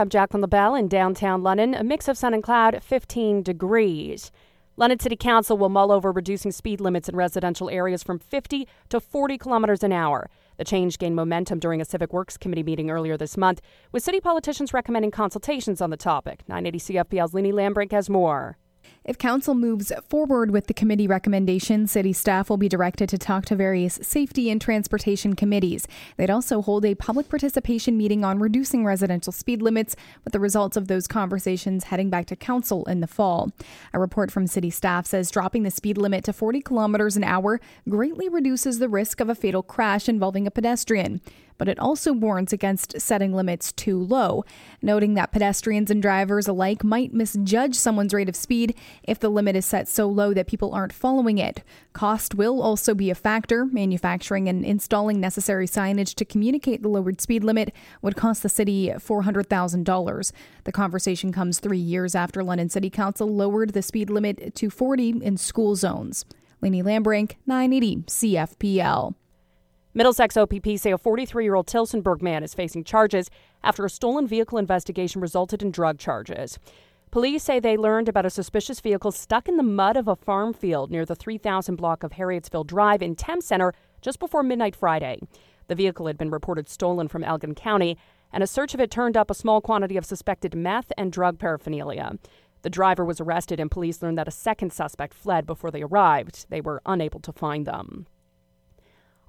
I'm Jacqueline LaBelle in downtown London. A mix of sun and cloud, 15 degrees. London City Council will mull over reducing speed limits in residential areas from 50 to 40 kilometers an hour. The change gained momentum during a Civic Works Committee meeting earlier this month, with city politicians recommending consultations on the topic. 980 CFPL's Lenny Lamberink has more. If Council moves forward with the committee recommendation, city staff will be directed to talk to various safety and transportation committees. They'd also hold a public participation meeting on reducing residential speed limits, with the results of those conversations heading back to Council in the fall. A report from city staff says dropping the speed limit to 40 kilometers an hour greatly reduces the risk of a fatal crash involving a pedestrian but it also warns against setting limits too low, noting that pedestrians and drivers alike might misjudge someone's rate of speed if the limit is set so low that people aren't following it. Cost will also be a factor. Manufacturing and installing necessary signage to communicate the lowered speed limit would cost the city $400,000. The conversation comes three years after London City Council lowered the speed limit to 40 in school zones. Lenny Lamberink, 980 CFPL. Middlesex OPP say a 43 year old Tillsonburg man is facing charges after a stolen vehicle investigation resulted in drug charges. Police say they learned about a suspicious vehicle stuck in the mud of a farm field near the 3000 block of Harrietsville Drive in Thames Centre just before midnight Friday. The vehicle had been reported stolen from Elgin County, and a search of it turned up a small quantity of suspected meth and drug paraphernalia. The driver was arrested, and police learned that a second suspect fled before they arrived. They were unable to find them.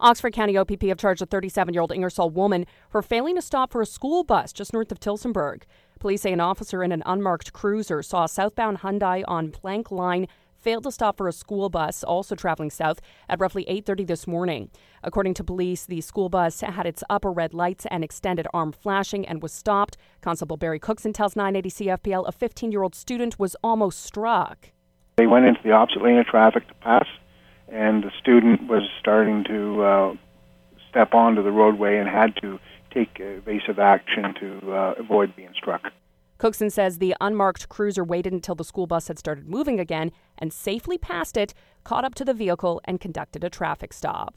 Oxford County OPP have charged a 37 year old Ingersoll woman for failing to stop for a school bus just north of Tillsonburg. Police say an officer in an unmarked cruiser saw a southbound Hyundai on Plank Line failed to stop for a school bus also traveling south at roughly 8:30 this morning. According to police, the school bus had its upper red lights and extended arm flashing and was stopped. Constable Barry Cookson tells 980 CFPL a 15-year-old student was almost struck. They went into the opposite lane of traffic to pass and the student was starting to uh, step onto the roadway and had to take evasive action to uh, avoid being struck. Cookson says the unmarked cruiser waited until the school bus had started moving again and safely passed it, caught up to the vehicle, and conducted a traffic stop.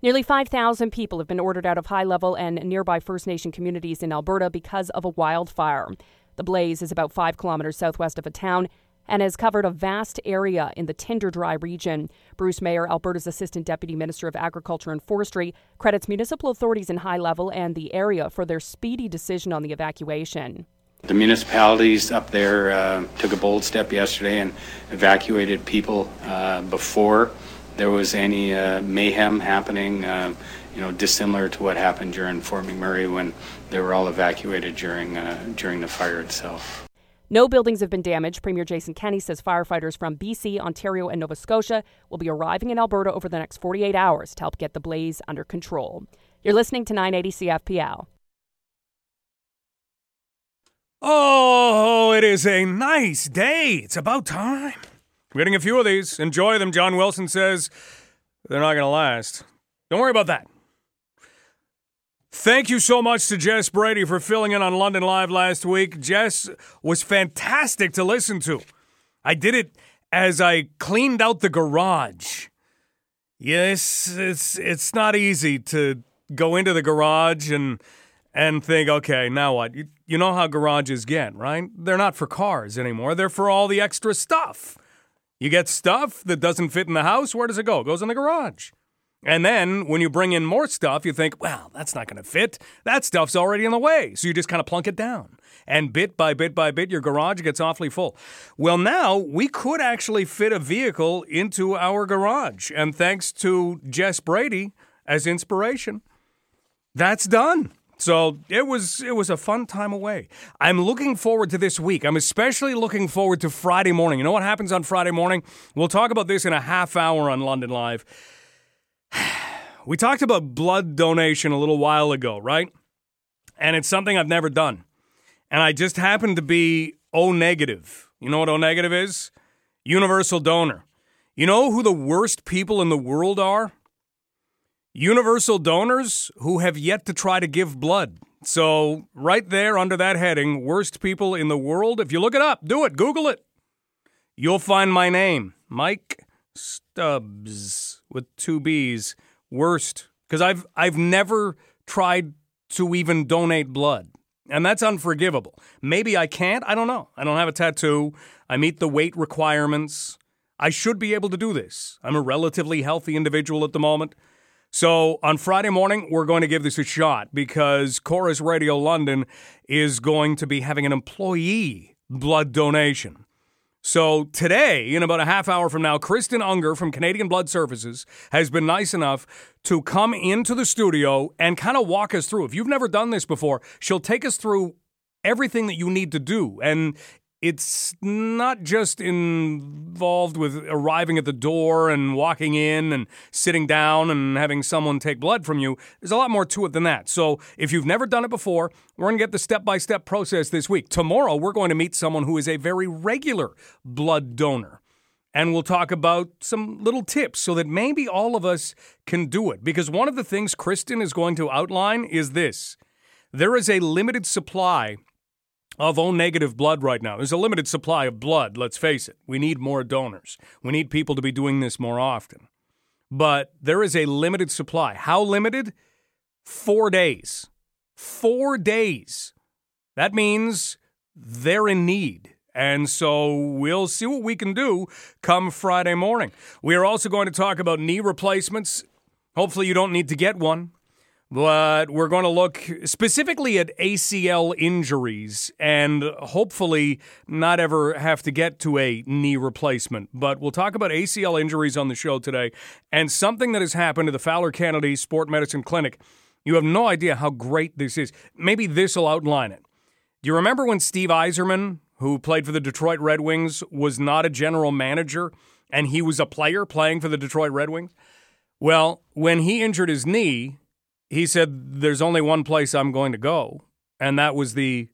Nearly 5,000 people have been ordered out of High Level and nearby First Nation communities in Alberta because of a wildfire. The blaze is about five kilometers southwest of a town and has covered a vast area in the Tinder Dry region. Bruce Mayer, Alberta's Assistant Deputy Minister of Agriculture and Forestry, credits municipal authorities in High Level and the area for their speedy decision on the evacuation. The municipalities up there uh, took a bold step yesterday and evacuated people uh, before there was any uh, mayhem happening, uh, you know, dissimilar to what happened during Fort McMurray when they were all evacuated during uh, during the fire itself. No buildings have been damaged. Premier Jason Kenney says firefighters from BC, Ontario, and Nova Scotia will be arriving in Alberta over the next 48 hours to help get the blaze under control. You're listening to 980 CFPL. Oh, it is a nice day. It's about time. We're getting a few of these. Enjoy them, John Wilson says. They're not going to last. Don't worry about that. Thank you so much to Jess Brady for filling in on London Live last week. Jess was fantastic to listen to. I did it as I cleaned out the garage. Yes, it's it's not easy to go into the garage and and think, okay, now what? You, you know how garages get, right? They're not for cars anymore. They're for all the extra stuff. You get stuff that doesn't fit in the house, where does it go? It goes in the garage. And then when you bring in more stuff, you think, well, that's not going to fit. That stuff's already in the way. So you just kind of plunk it down. And bit by bit by bit, your garage gets awfully full. Well, now we could actually fit a vehicle into our garage. And thanks to Jess Brady as inspiration, that's done. So it was it was a fun time away. I'm looking forward to this week. I'm especially looking forward to Friday morning. You know what happens on Friday morning? We'll talk about this in a half hour on London Live. We talked about blood donation a little while ago, right? And it's something I've never done. And I just happen to be O negative. You know what O negative is? Universal donor. You know who the worst people in the world are? Universal donors who have yet to try to give blood. So, right there under that heading, worst people in the world, if you look it up, do it, Google it. You'll find my name, Mike Stubbs with two B's. Worst because I've I've never tried to even donate blood. And that's unforgivable. Maybe I can't. I don't know. I don't have a tattoo. I meet the weight requirements. I should be able to do this. I'm a relatively healthy individual at the moment. So on Friday morning, we're going to give this a shot because Corus Radio London is going to be having an employee blood donation. So today, in about a half hour from now, Kristen Unger from Canadian Blood Services has been nice enough to come into the studio and kind of walk us through. If you've never done this before, she'll take us through everything that you need to do. And it's not just involved with arriving at the door and walking in and sitting down and having someone take blood from you. There's a lot more to it than that. So, if you've never done it before, we're going to get the step by step process this week. Tomorrow, we're going to meet someone who is a very regular blood donor. And we'll talk about some little tips so that maybe all of us can do it. Because one of the things Kristen is going to outline is this there is a limited supply of O negative blood right now. There's a limited supply of blood, let's face it. We need more donors. We need people to be doing this more often. But there is a limited supply. How limited? Four days. Four days. That means they're in need. And so we'll see what we can do come Friday morning. We are also going to talk about knee replacements. Hopefully, you don't need to get one but we're going to look specifically at ACL injuries and hopefully not ever have to get to a knee replacement. But we'll talk about ACL injuries on the show today and something that has happened to the Fowler Kennedy Sport Medicine Clinic. You have no idea how great this is. Maybe this will outline it. Do you remember when Steve Yzerman, who played for the Detroit Red Wings, was not a general manager and he was a player playing for the Detroit Red Wings? Well, when he injured his knee, he said, There's only one place I'm going to go, and that was the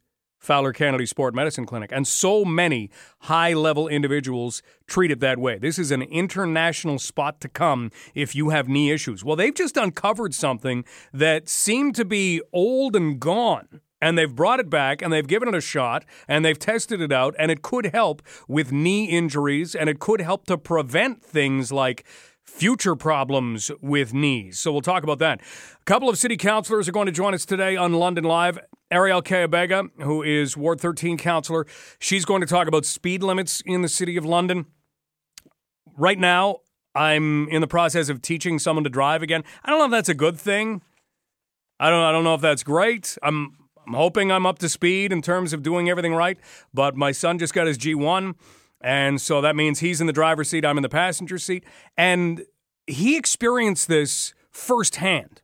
Fowler Kennedy Sport Medicine Clinic. And so many high level individuals treat it that way. This is an international spot to come if you have knee issues. Well, they've just uncovered something that seemed to be old and gone. And they've brought it back and they've given it a shot and they've tested it out, and it could help with knee injuries and it could help to prevent things like future problems with knees. So we'll talk about that. A couple of city councilors are going to join us today on London Live. Arielle Kayabaga, who is Ward 13 councilor, she's going to talk about speed limits in the city of London. Right now, I'm in the process of teaching someone to drive again. I don't know if that's a good thing. I don't I don't know if that's great. I'm I'm hoping I'm up to speed in terms of doing everything right, but my son just got his G1 and so that means he's in the driver's seat, I'm in the passenger seat. And he experienced this firsthand.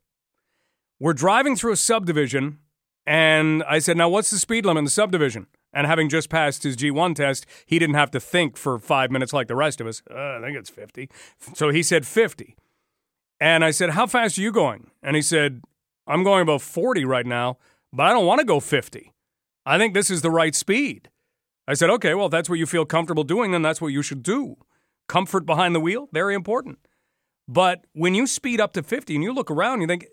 We're driving through a subdivision, and I said, Now, what's the speed limit in the subdivision? And having just passed his G1 test, he didn't have to think for five minutes like the rest of us. Uh, I think it's 50. So he said 50. And I said, How fast are you going? And he said, I'm going about 40 right now, but I don't want to go 50. I think this is the right speed. I said, okay, well, if that's what you feel comfortable doing, then that's what you should do. Comfort behind the wheel, very important. But when you speed up to 50 and you look around, you think,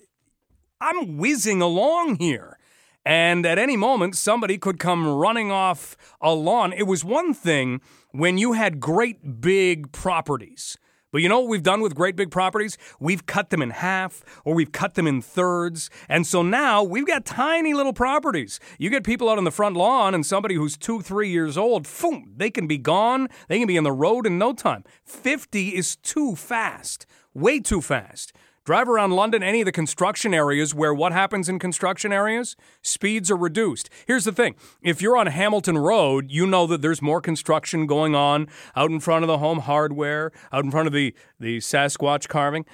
I'm whizzing along here. And at any moment, somebody could come running off a lawn. It was one thing when you had great big properties but you know what we've done with great big properties? We've cut them in half or we've cut them in thirds. And so now we've got tiny little properties. You get people out on the front lawn and somebody who's two, three years old, boom, they can be gone. They can be in the road in no time. 50 is too fast, way too fast. Drive around London, any of the construction areas where what happens in construction areas? Speeds are reduced. Here's the thing if you're on Hamilton Road, you know that there's more construction going on out in front of the home hardware, out in front of the, the Sasquatch carving.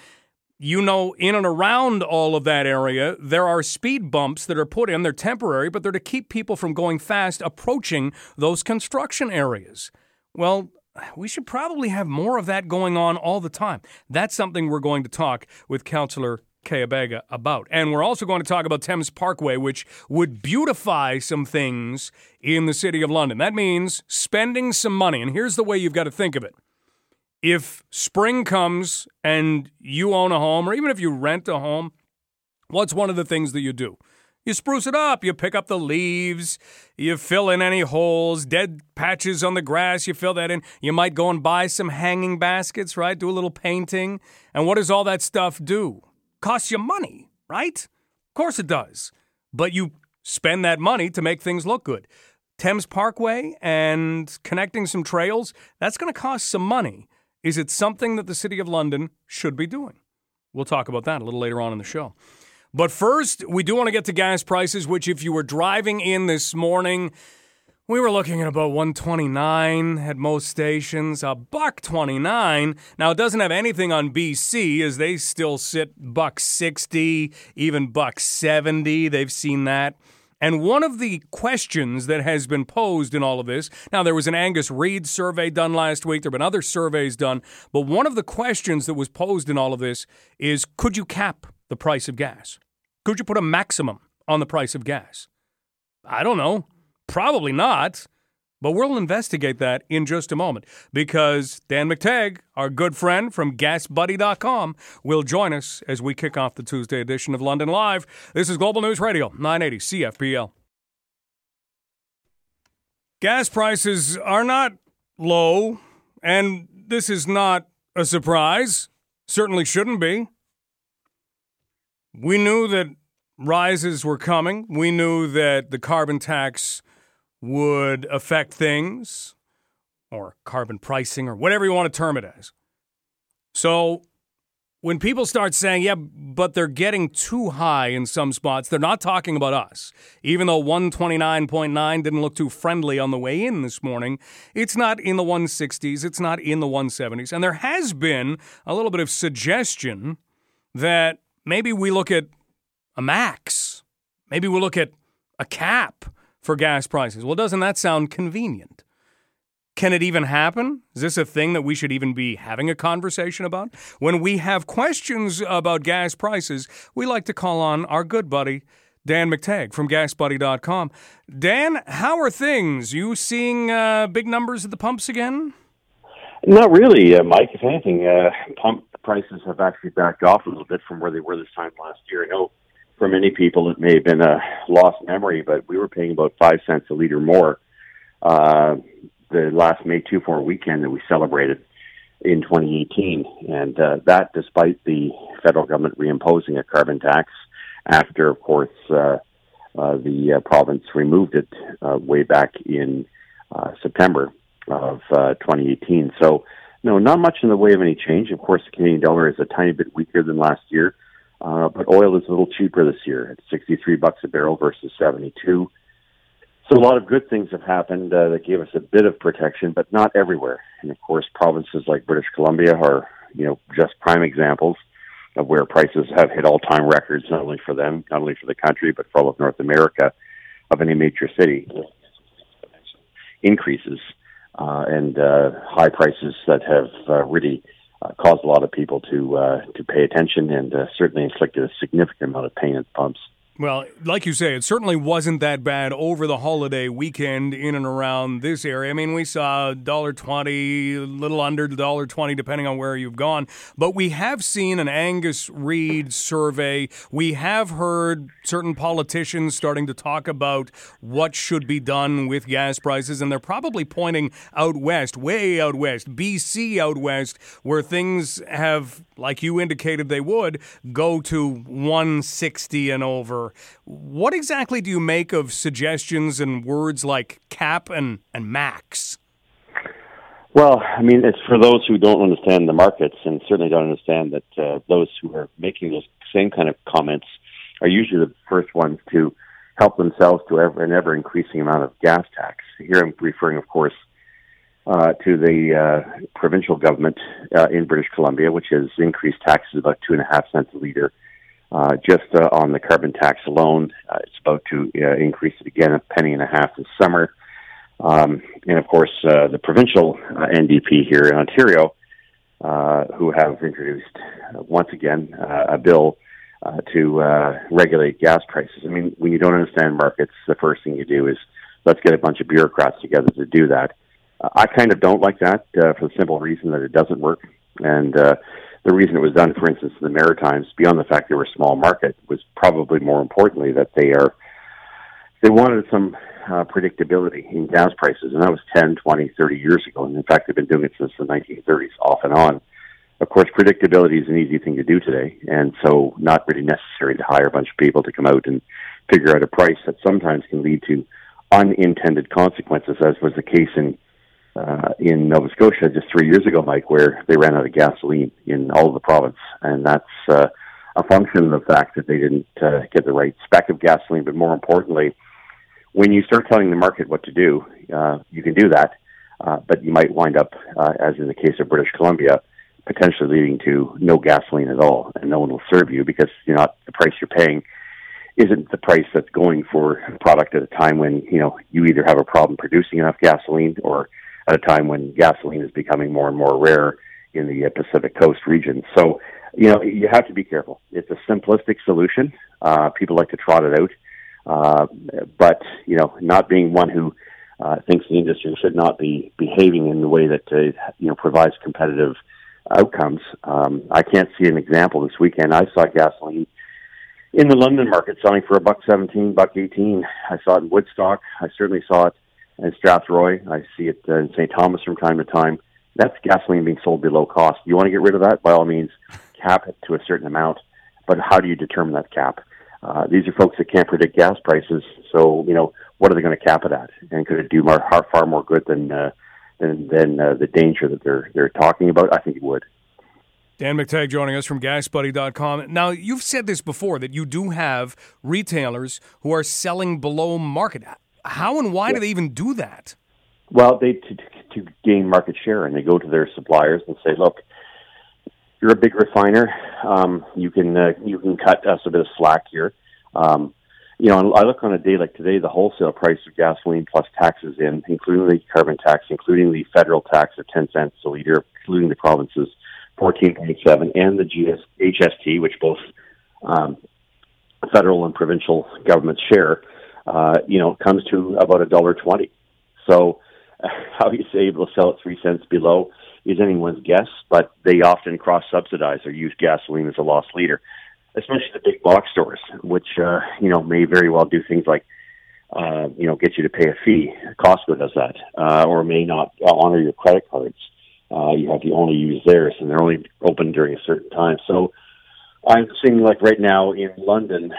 You know, in and around all of that area, there are speed bumps that are put in. They're temporary, but they're to keep people from going fast approaching those construction areas. Well, we should probably have more of that going on all the time. That's something we're going to talk with Councillor Kayabaga about. And we're also going to talk about Thames Parkway, which would beautify some things in the City of London. That means spending some money. And here's the way you've got to think of it. If spring comes and you own a home, or even if you rent a home, what's one of the things that you do? You spruce it up. You pick up the leaves. You fill in any holes, dead patches on the grass. You fill that in. You might go and buy some hanging baskets, right? Do a little painting. And what does all that stuff do? Costs you money, right? Of course it does. But you spend that money to make things look good. Thames Parkway and connecting some trails, that's going to cost some money. Is it something that the City of London should be doing? We'll talk about that a little later on in the show. But first, we do want to get to gas prices, which, if you were driving in this morning, we were looking at about 129 at most stations, a buck 29. Now it doesn't have anything on BC as they still sit buck 60, even buck 70. They've seen that. And one of the questions that has been posed in all of this now, there was an Angus Reid survey done last week, there have been other surveys done, but one of the questions that was posed in all of this is could you cap the price of gas? Could you put a maximum on the price of gas? I don't know. Probably not. But we'll investigate that in just a moment because Dan McTeague, our good friend from GasBuddy.com, will join us as we kick off the Tuesday edition of London Live. This is Global News Radio, 980 CFPL. Gas prices are not low, and this is not a surprise. Certainly shouldn't be. We knew that rises were coming. We knew that the carbon tax would affect things, or carbon pricing, or whatever you want to term it as. So when people start saying, yeah, but they're getting too high in some spots, they're not talking about us. Even though 129.9 didn't look too friendly on the way in this morning, it's not in the 160s, it's not in the 170s. And there has been a little bit of suggestion that maybe we look at a max, maybe we look at a cap for gas prices. Well, doesn't that sound convenient? Can it even happen? Is this a thing that we should even be having a conversation about? When we have questions about gas prices, we like to call on our good buddy, Dan McTeague from GasBuddy.com. Dan, how are things? You seeing uh, big numbers at the pumps again? Not really, uh, Mike. If anything, uh, pump prices have actually backed off a little bit from where they were this time last year. I know for many people, it may have been a lost memory, but we were paying about five cents a liter more uh, the last May 2 4 weekend that we celebrated in 2018. And uh, that despite the federal government reimposing a carbon tax after, of course, uh, uh, the uh, province removed it uh, way back in uh, September of uh, 2018. So, no, not much in the way of any change. Of course, the Canadian dollar is a tiny bit weaker than last year. Uh, but oil is a little cheaper this year at 63 bucks a barrel versus 72. So a lot of good things have happened uh, that gave us a bit of protection, but not everywhere. And of course, provinces like British Columbia are, you know, just prime examples of where prices have hit all-time records, not only for them, not only for the country, but for all of North America, of any major city. Increases uh, and uh, high prices that have uh, really uh, caused a lot of people to uh, to pay attention and uh, certainly inflicted a significant amount of pain at the pumps. Well, like you say, it certainly wasn't that bad over the holiday weekend in and around this area. I mean, we saw $1.20, a little under $1.20, depending on where you've gone. But we have seen an Angus Reid survey. We have heard certain politicians starting to talk about what should be done with gas prices, and they're probably pointing out west, way out west, BC out west, where things have, like you indicated they would, go to 160 and over what exactly do you make of suggestions and words like cap and, and max? Well, I mean, it's for those who don't understand the markets and certainly don't understand that uh, those who are making those same kind of comments are usually the first ones to help themselves to ever, an ever increasing amount of gas tax. Here I'm referring, of course, uh, to the uh, provincial government uh, in British Columbia, which has increased taxes about two and a half cents a liter uh, just uh, on the carbon tax alone, uh, it's about to uh, increase it again a penny and a half this summer. Um, and of course, uh, the provincial uh, NDP here in Ontario, uh, who have introduced uh, once again uh, a bill uh, to uh, regulate gas prices. I mean, when you don't understand markets, the first thing you do is let's get a bunch of bureaucrats together to do that. Uh, I kind of don't like that uh, for the simple reason that it doesn't work. And uh, the reason it was done, for instance, in the Maritimes, beyond the fact they were a small market, was probably more importantly that they are they wanted some uh, predictability in gas prices, and that was 10, 20, 30 years ago. And in fact, they've been doing it since the 1930s, off and on. of course, predictability is an easy thing to do today, and so not really necessary to hire a bunch of people to come out and figure out a price that sometimes can lead to unintended consequences, as was the case in uh, in Nova Scotia just three years ago, Mike, where they ran out of gasoline in all of the province, and that's uh, a function of the fact that they didn't uh, get the right spec of gasoline. But more importantly, when you start telling the market what to do, uh, you can do that, uh, but you might wind up, uh, as in the case of British Columbia, potentially leading to no gasoline at all, and no one will serve you because you're not the price you're paying isn't the price that's going for a product at a time when you know you either have a problem producing enough gasoline or at a time when gasoline is becoming more and more rare in the uh, Pacific Coast region. So, you know, you have to be careful. It's a simplistic solution. Uh, people like to trot it out, uh, but you know, not being one who uh, thinks the industry should not be behaving in the way that uh, you know provides competitive outcomes. Um, I can't see an example this weekend. I saw gasoline in the London market selling for a buck seventeen, buck eighteen. I saw it in Woodstock. I certainly saw it in Strathroy. I see it uh, in St. Thomas from time to time. That's gasoline being sold below cost. You want to get rid of that? By all means, cap it to a certain amount. But how do you determine that cap? Uh, these are folks that can't predict gas prices. So, you know, what are they going to cap it at? And could it do more, far more good than uh, than, than uh, the danger that they're they're talking about? I think it would. Dan McTeague joining us from GasBuddy.com. Now, you've said this before that you do have retailers who are selling below market. How and why yeah. do they even do that? Well, they to, to gain market share, and they go to their suppliers and say, "Look, you're a big refiner. Um, you can uh, you can cut us a bit of slack here." Um, you know, I look on a day like today, the wholesale price of gasoline plus taxes in, including the carbon tax, including the federal tax of ten cents a liter, including the provinces 14.7 and the GS, HST, which both um, federal and provincial governments share, uh, you know, comes to about a dollar twenty. So, how he's able to sell it three cents below is anyone's guess, but they often cross subsidize or use gasoline as a loss leader, especially the big box stores, which uh, you know may very well do things like. Uh, you know, get you to pay a fee. Costco does that, uh, or may not honor your credit cards uh, you have to only use theirs, and they're only open during a certain time. So I'm seeing like right now in London,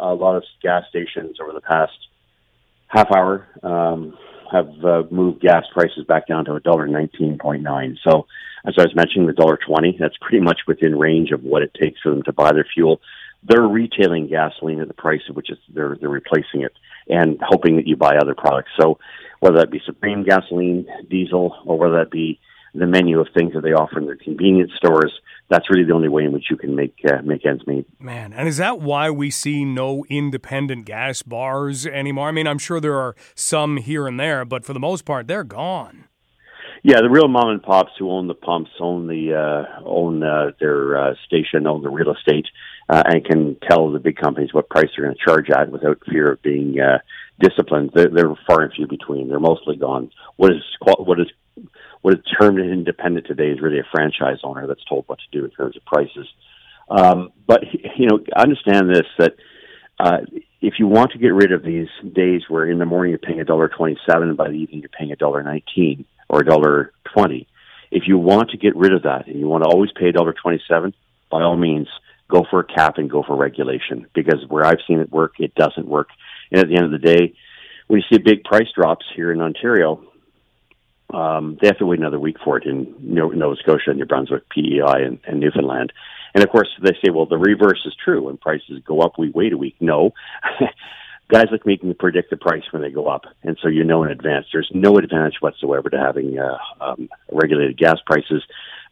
a lot of gas stations over the past half hour um, have uh, moved gas prices back down to a dollar nineteen point nine. So as I was mentioning, the dollar twenty that's pretty much within range of what it takes for them to buy their fuel. They're retailing gasoline at the price at which is they're they're replacing it, and hoping that you buy other products. So whether that be Supreme gasoline, diesel, or whether that be the menu of things that they offer in their convenience stores. That's really the only way in which you can make uh, make ends meet. Man, and is that why we see no independent gas bars anymore? I mean, I'm sure there are some here and there, but for the most part, they're gone. Yeah, the real mom and pops who own the pumps, own the uh, own uh, their uh, station, own the real estate, uh, and can tell the big companies what price they're going to charge at without fear of being uh, disciplined. They're, they're far and few between. They're mostly gone. What is what is what is termed an independent today is really a franchise owner that's told what to do in terms of prices. Um, but you know, understand this that uh, if you want to get rid of these days where in the morning you're paying a dollar twenty-seven by the evening you're paying a dollar nineteen or a dollar twenty, if you want to get rid of that and you want to always pay a dollar twenty-seven, by all means, go for a cap and go for regulation because where I've seen it work, it doesn't work. And at the end of the day, when you see big price drops here in Ontario, um, they have to wait another week for it in Nova Scotia, New Brunswick, PEI, and, and Newfoundland. And of course, they say, well, the reverse is true. When prices go up, we wait a week. No. Guys like me can predict the price when they go up. And so you know in advance. There's no advantage whatsoever to having uh, um, regulated gas prices.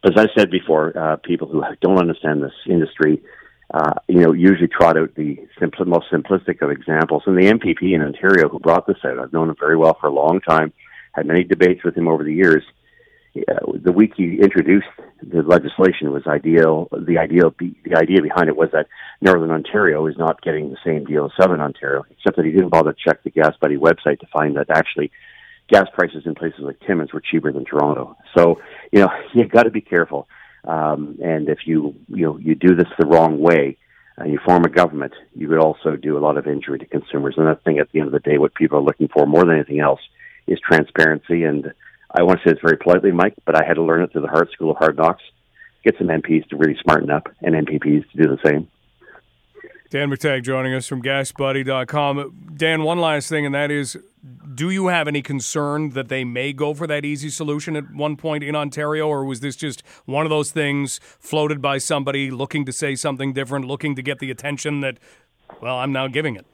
But as I said before, uh, people who don't understand this industry, uh, you know, usually trot out the simpl- most simplistic of examples. And the MPP in Ontario who brought this out, I've known him very well for a long time had many debates with him over the years. Uh, the week he introduced the legislation was ideal. The ideal, the idea behind it was that Northern Ontario is not getting the same deal as Southern Ontario, except that he didn't bother to check the Gas Buddy website to find that actually gas prices in places like Timmins were cheaper than Toronto. So you know you got to be careful. Um, and if you you know you do this the wrong way, and you form a government, you could also do a lot of injury to consumers. And I think at the end of the day, what people are looking for more than anything else is transparency. And I want to say this very politely, Mike, but I had to learn it through the hard school of hard knocks. get some MPs to really smarten up and MPPs to do the same. Dan McTeague joining us from GasBuddy.com. Dan, one last thing, and that is do you have any concern that they may go for that easy solution at one point in Ontario, or was this just one of those things floated by somebody looking to say something different, looking to get the attention that, well, I'm now giving it?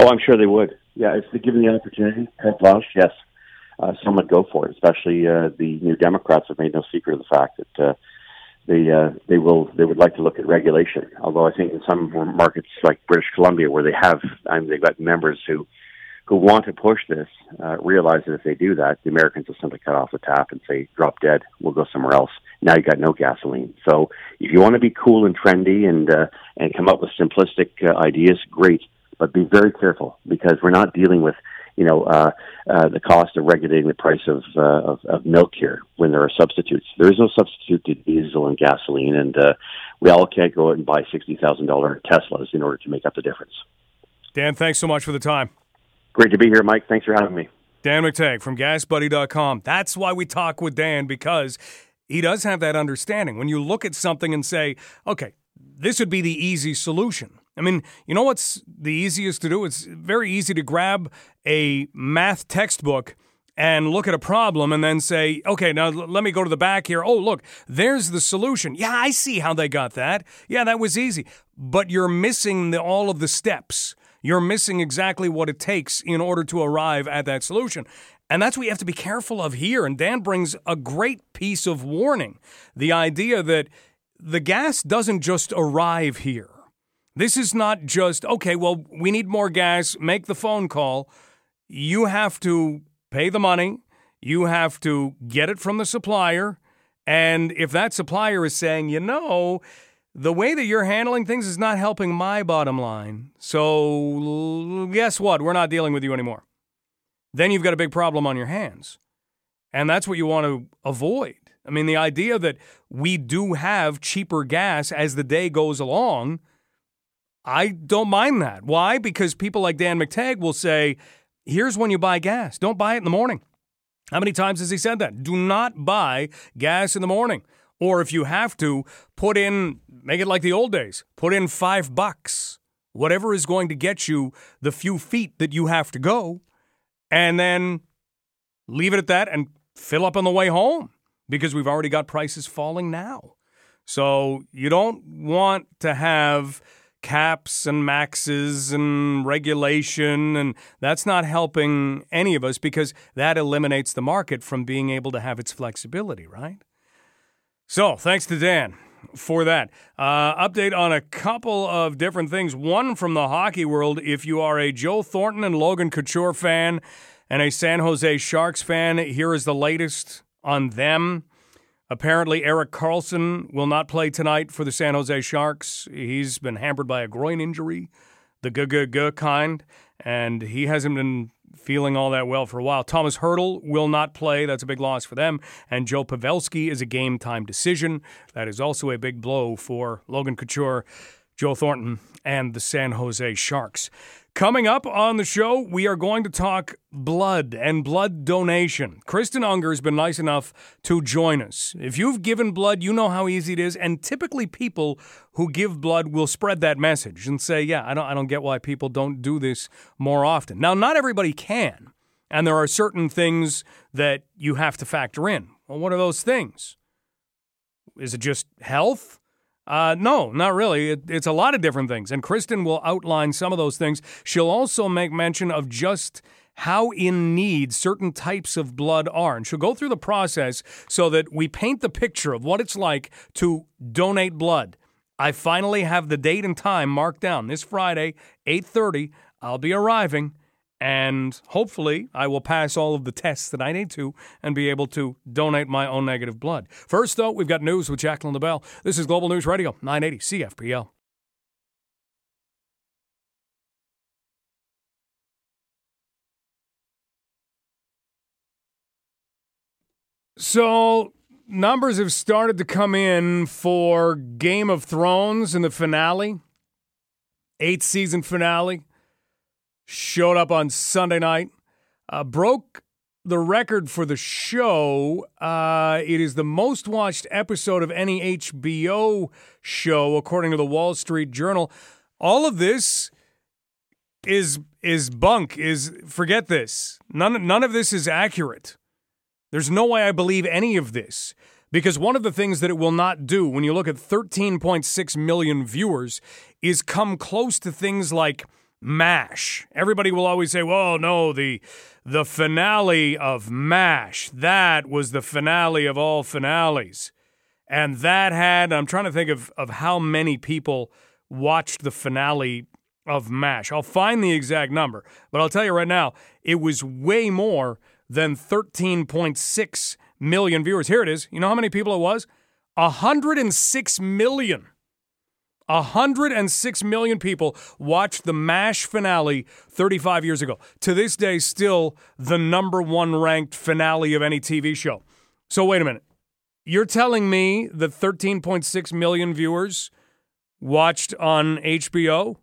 Oh, I'm sure they would. Yeah, if they're given the opportunity, carte blanche, yes, uh, some would go for it. Especially uh, the New Democrats have made no secret of the fact that uh, they uh, they will they would like to look at regulation. Although I think in some markets like British Columbia, where they have I mean, they've got members who who want to push this, uh, realize that if they do that, the Americans will simply cut off the tap and say, "Drop dead. We'll go somewhere else." Now you got no gasoline. So if you want to be cool and trendy and uh, and come up with simplistic uh, ideas, great. But be very careful because we're not dealing with you know, uh, uh, the cost of regulating the price of, uh, of, of milk here when there are substitutes. There is no substitute to diesel and gasoline, and uh, we all can't go out and buy sixty thousand dollar Teslas in order to make up the difference. Dan, thanks so much for the time. Great to be here, Mike. Thanks for having me. Dan McTeague from GasBuddy.com. That's why we talk with Dan because he does have that understanding. When you look at something and say, okay, this would be the easy solution. I mean, you know what's the easiest to do? It's very easy to grab a math textbook and look at a problem and then say, okay, now let me go to the back here. Oh, look, there's the solution. Yeah, I see how they got that. Yeah, that was easy. But you're missing the, all of the steps. You're missing exactly what it takes in order to arrive at that solution. And that's what you have to be careful of here. And Dan brings a great piece of warning the idea that the gas doesn't just arrive here. This is not just, okay, well, we need more gas, make the phone call. You have to pay the money, you have to get it from the supplier. And if that supplier is saying, you know, the way that you're handling things is not helping my bottom line. So, guess what? We're not dealing with you anymore. Then you've got a big problem on your hands. And that's what you want to avoid. I mean, the idea that we do have cheaper gas as the day goes along I don't mind that. Why? Because people like Dan McTeague will say, here's when you buy gas. Don't buy it in the morning. How many times has he said that? Do not buy gas in the morning. Or if you have to, put in, make it like the old days, put in five bucks, whatever is going to get you the few feet that you have to go, and then leave it at that and fill up on the way home because we've already got prices falling now. So you don't want to have caps and maxes and regulation, and that's not helping any of us because that eliminates the market from being able to have its flexibility, right? So, thanks to Dan for that. Uh, update on a couple of different things. One from the hockey world. If you are a Joe Thornton and Logan Couture fan and a San Jose Sharks fan, here is the latest on them. Apparently, Erik Karlsson will not play tonight for the San Jose Sharks. He's been hampered by a groin injury, the g g g kind, and he hasn't been feeling all that well for a while. Tomas Hertl will not play. That's a big loss for them. And Joe Pavelski is a game time decision. That is also a big blow for Logan Couture, Joe Thornton, and the San Jose Sharks. Coming up on the show, we are going to talk blood and blood donation. Kristen Unger has been nice enough to join us. If you've given blood, you know how easy it is, and typically people who give blood will spread that message and say, "Yeah, I don't I don't get why people don't do this more often." Now, not everybody can, and there are certain things that you have to factor in. Well, what are those things? Is it just health? Uh, no, not really. It, it's a lot of different things. And Kristen will outline some of those things. She'll also make mention of just how in need certain types of blood are. And she'll go through the process so that we paint the picture of what it's like to donate blood. I finally have the date and time marked down. This Friday, 8:30, I'll be arriving and hopefully I will pass all of the tests that I need to and be able to donate my own negative blood. First, though, we've got news with Jacqueline LaBelle. This is Global News Radio, 980 CFPL. So, numbers have started to come in for Game of Thrones in the finale, eighth season finale showed up on Sunday night, uh, broke the record for the show. Uh, it is the most watched episode of any HBO show, according to the Wall Street Journal. All of this is is bunk. Is forget this. None none of this is accurate. There's no way I believe any of this. Because one of the things that it will not do when you look at 13.6 million viewers is come close to things like MASH. Everybody will always say, "Well, no, the the finale of MASH, that was the finale of all finales." And that had I'm trying to think of of how many people watched the finale of MASH. I'll find the exact number, but I'll tell you right now, it was way more than 13.6 million viewers. Here it is. You know how many people it was? 106 million. 106 million people watched the MASH finale 35 years ago. To this day, still the number one ranked finale of any TV show. So, wait a minute. You're telling me that 13.6 million viewers watched on HBO?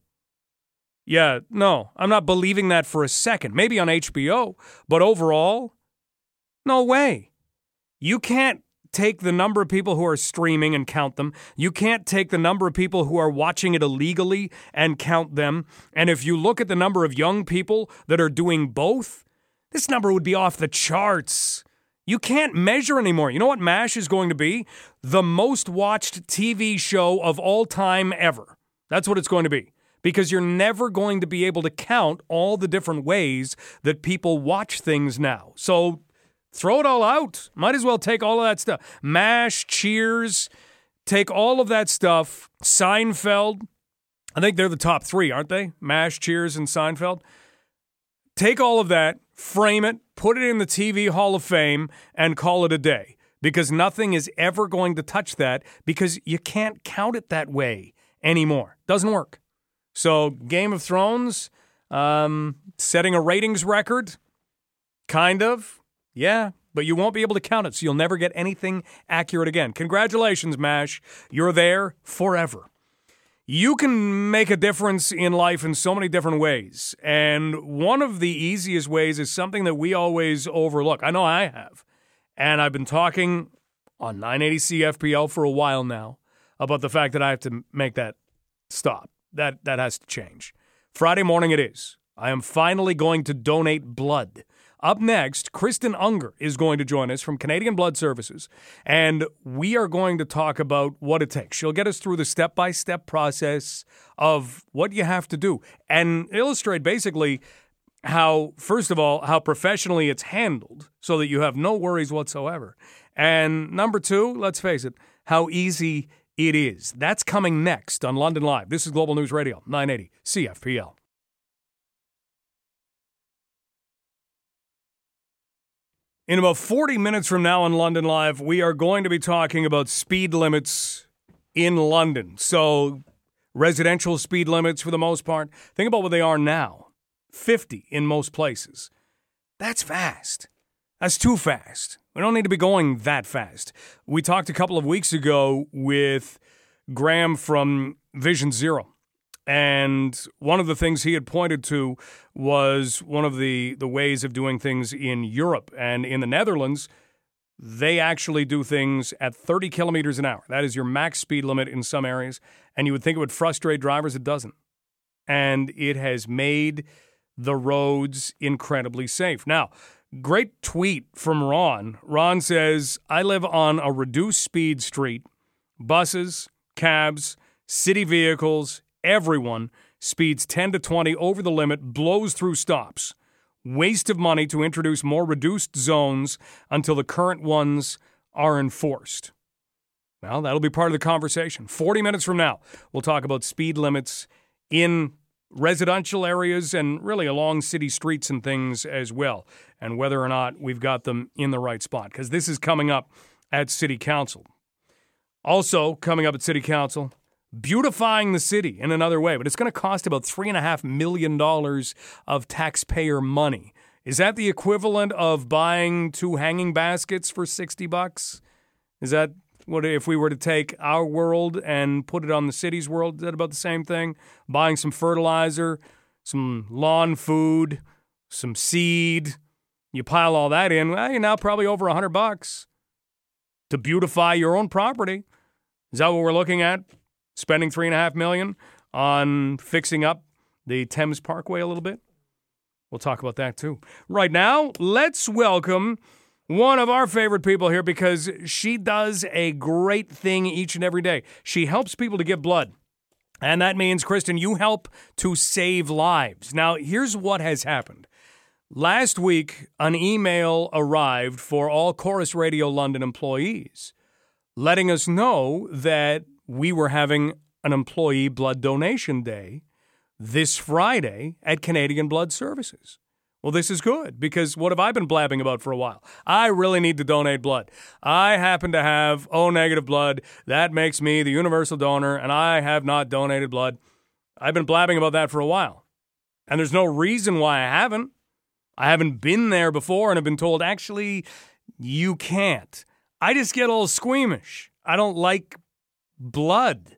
Yeah, no, I'm not believing that for a second. Maybe on HBO, but overall, no way. You can't take the number of people who are streaming and count them. You can't take the number of people who are watching it illegally and count them. And if you look at the number of young people that are doing both, this number would be off the charts. You can't measure anymore. You know what MASH is going to be? The most watched TV show of all time ever. That's what it's going to be. Because you're never going to be able to count all the different ways that people watch things now. So Throw it all out. Might as well take all of that stuff. MASH, Cheers, take all of that stuff. Seinfeld. I think they're the top three, aren't they? MASH, Cheers, and Seinfeld. Take all of that, frame it, put it in the TV Hall of Fame, and call it a day. Because nothing is ever going to touch that because you can't count it that way anymore. Doesn't work. So, Game of Thrones, um, setting a ratings record, kind of. Yeah, but you won't be able to count it, so you'll never get anything accurate again. Congratulations, MASH. You're there forever. You can make a difference in life in so many different ways. And one of the easiest ways is something that we always overlook. I know I have. And I've been talking on 980 CFPL for a while now about the fact that I have to make that stop. That that has to change. Friday morning it is. I am finally going to donate blood. Up next, Kristen Unger is going to join us from Canadian Blood Services, and we are going to talk about what it takes. She'll get us through the step by step process of what you have to do and illustrate basically how, first of all, how professionally it's handled so that you have no worries whatsoever. And number two, let's face it, how easy it is. That's coming next on London Live. This is Global News Radio, 980 CFPL. In about 40 minutes from now on London Live, we are going to be talking about speed limits in London. So, residential speed limits for the most part. Think about what they are now 50 in most places. That's fast. That's too fast. We don't need to be going that fast. We talked a couple of weeks ago with Graham from Vision Zero and one of the things he had pointed to was one of the, the ways of doing things in Europe and in the Netherlands. They actually do things at 30 kilometers an hour. That is your max speed limit in some areas. And you would think it would frustrate drivers. It doesn't. And it has made the roads incredibly safe. Now, great tweet from Ron. Ron says, I live on a reduced speed street. Buses, cabs, city vehicles, everyone speeds 10 to 20 over the limit, blows through stops. Waste of money to introduce more reduced zones until the current ones are enforced. Well, that'll be part of the conversation. 40 minutes from now, we'll talk about speed limits in residential areas and really along city streets and things as well, and whether or not we've got them in the right spot, because this is coming up at City Council. Also, coming up at City Council, beautifying the city in another way, but it's going to cost about $3.5 million of taxpayer money. Is that the equivalent of buying two hanging baskets for 60 bucks? Is that what if we were to take our world and put it on the city's world? Is that about the same thing? Buying some fertilizer, some lawn food, some seed, You pile all that in, well, you're now probably over a hundred bucks to beautify your own property. Is that what we're looking at? Spending three and a half million on fixing up the Thames Parkway a little bit? We'll talk about that too. Right now, let's welcome one of our favorite people here because she does a great thing each and every day. She helps people to give blood. And that means, Kristen, you help to save lives. Now, here's what has happened. Last week, an email arrived for all Corus Radio London employees letting us know that we were having an employee blood donation day this Friday at Canadian Blood Services. Well, this is good because what have I been blabbing about for a while? I really need to donate blood. I happen to have O negative blood. That makes me the universal donor, and I have not donated blood. I've been blabbing about that for a while. And there's no reason why I haven't. I haven't been there before and have been told, actually, you can't. I just get a little squeamish. I don't like blood.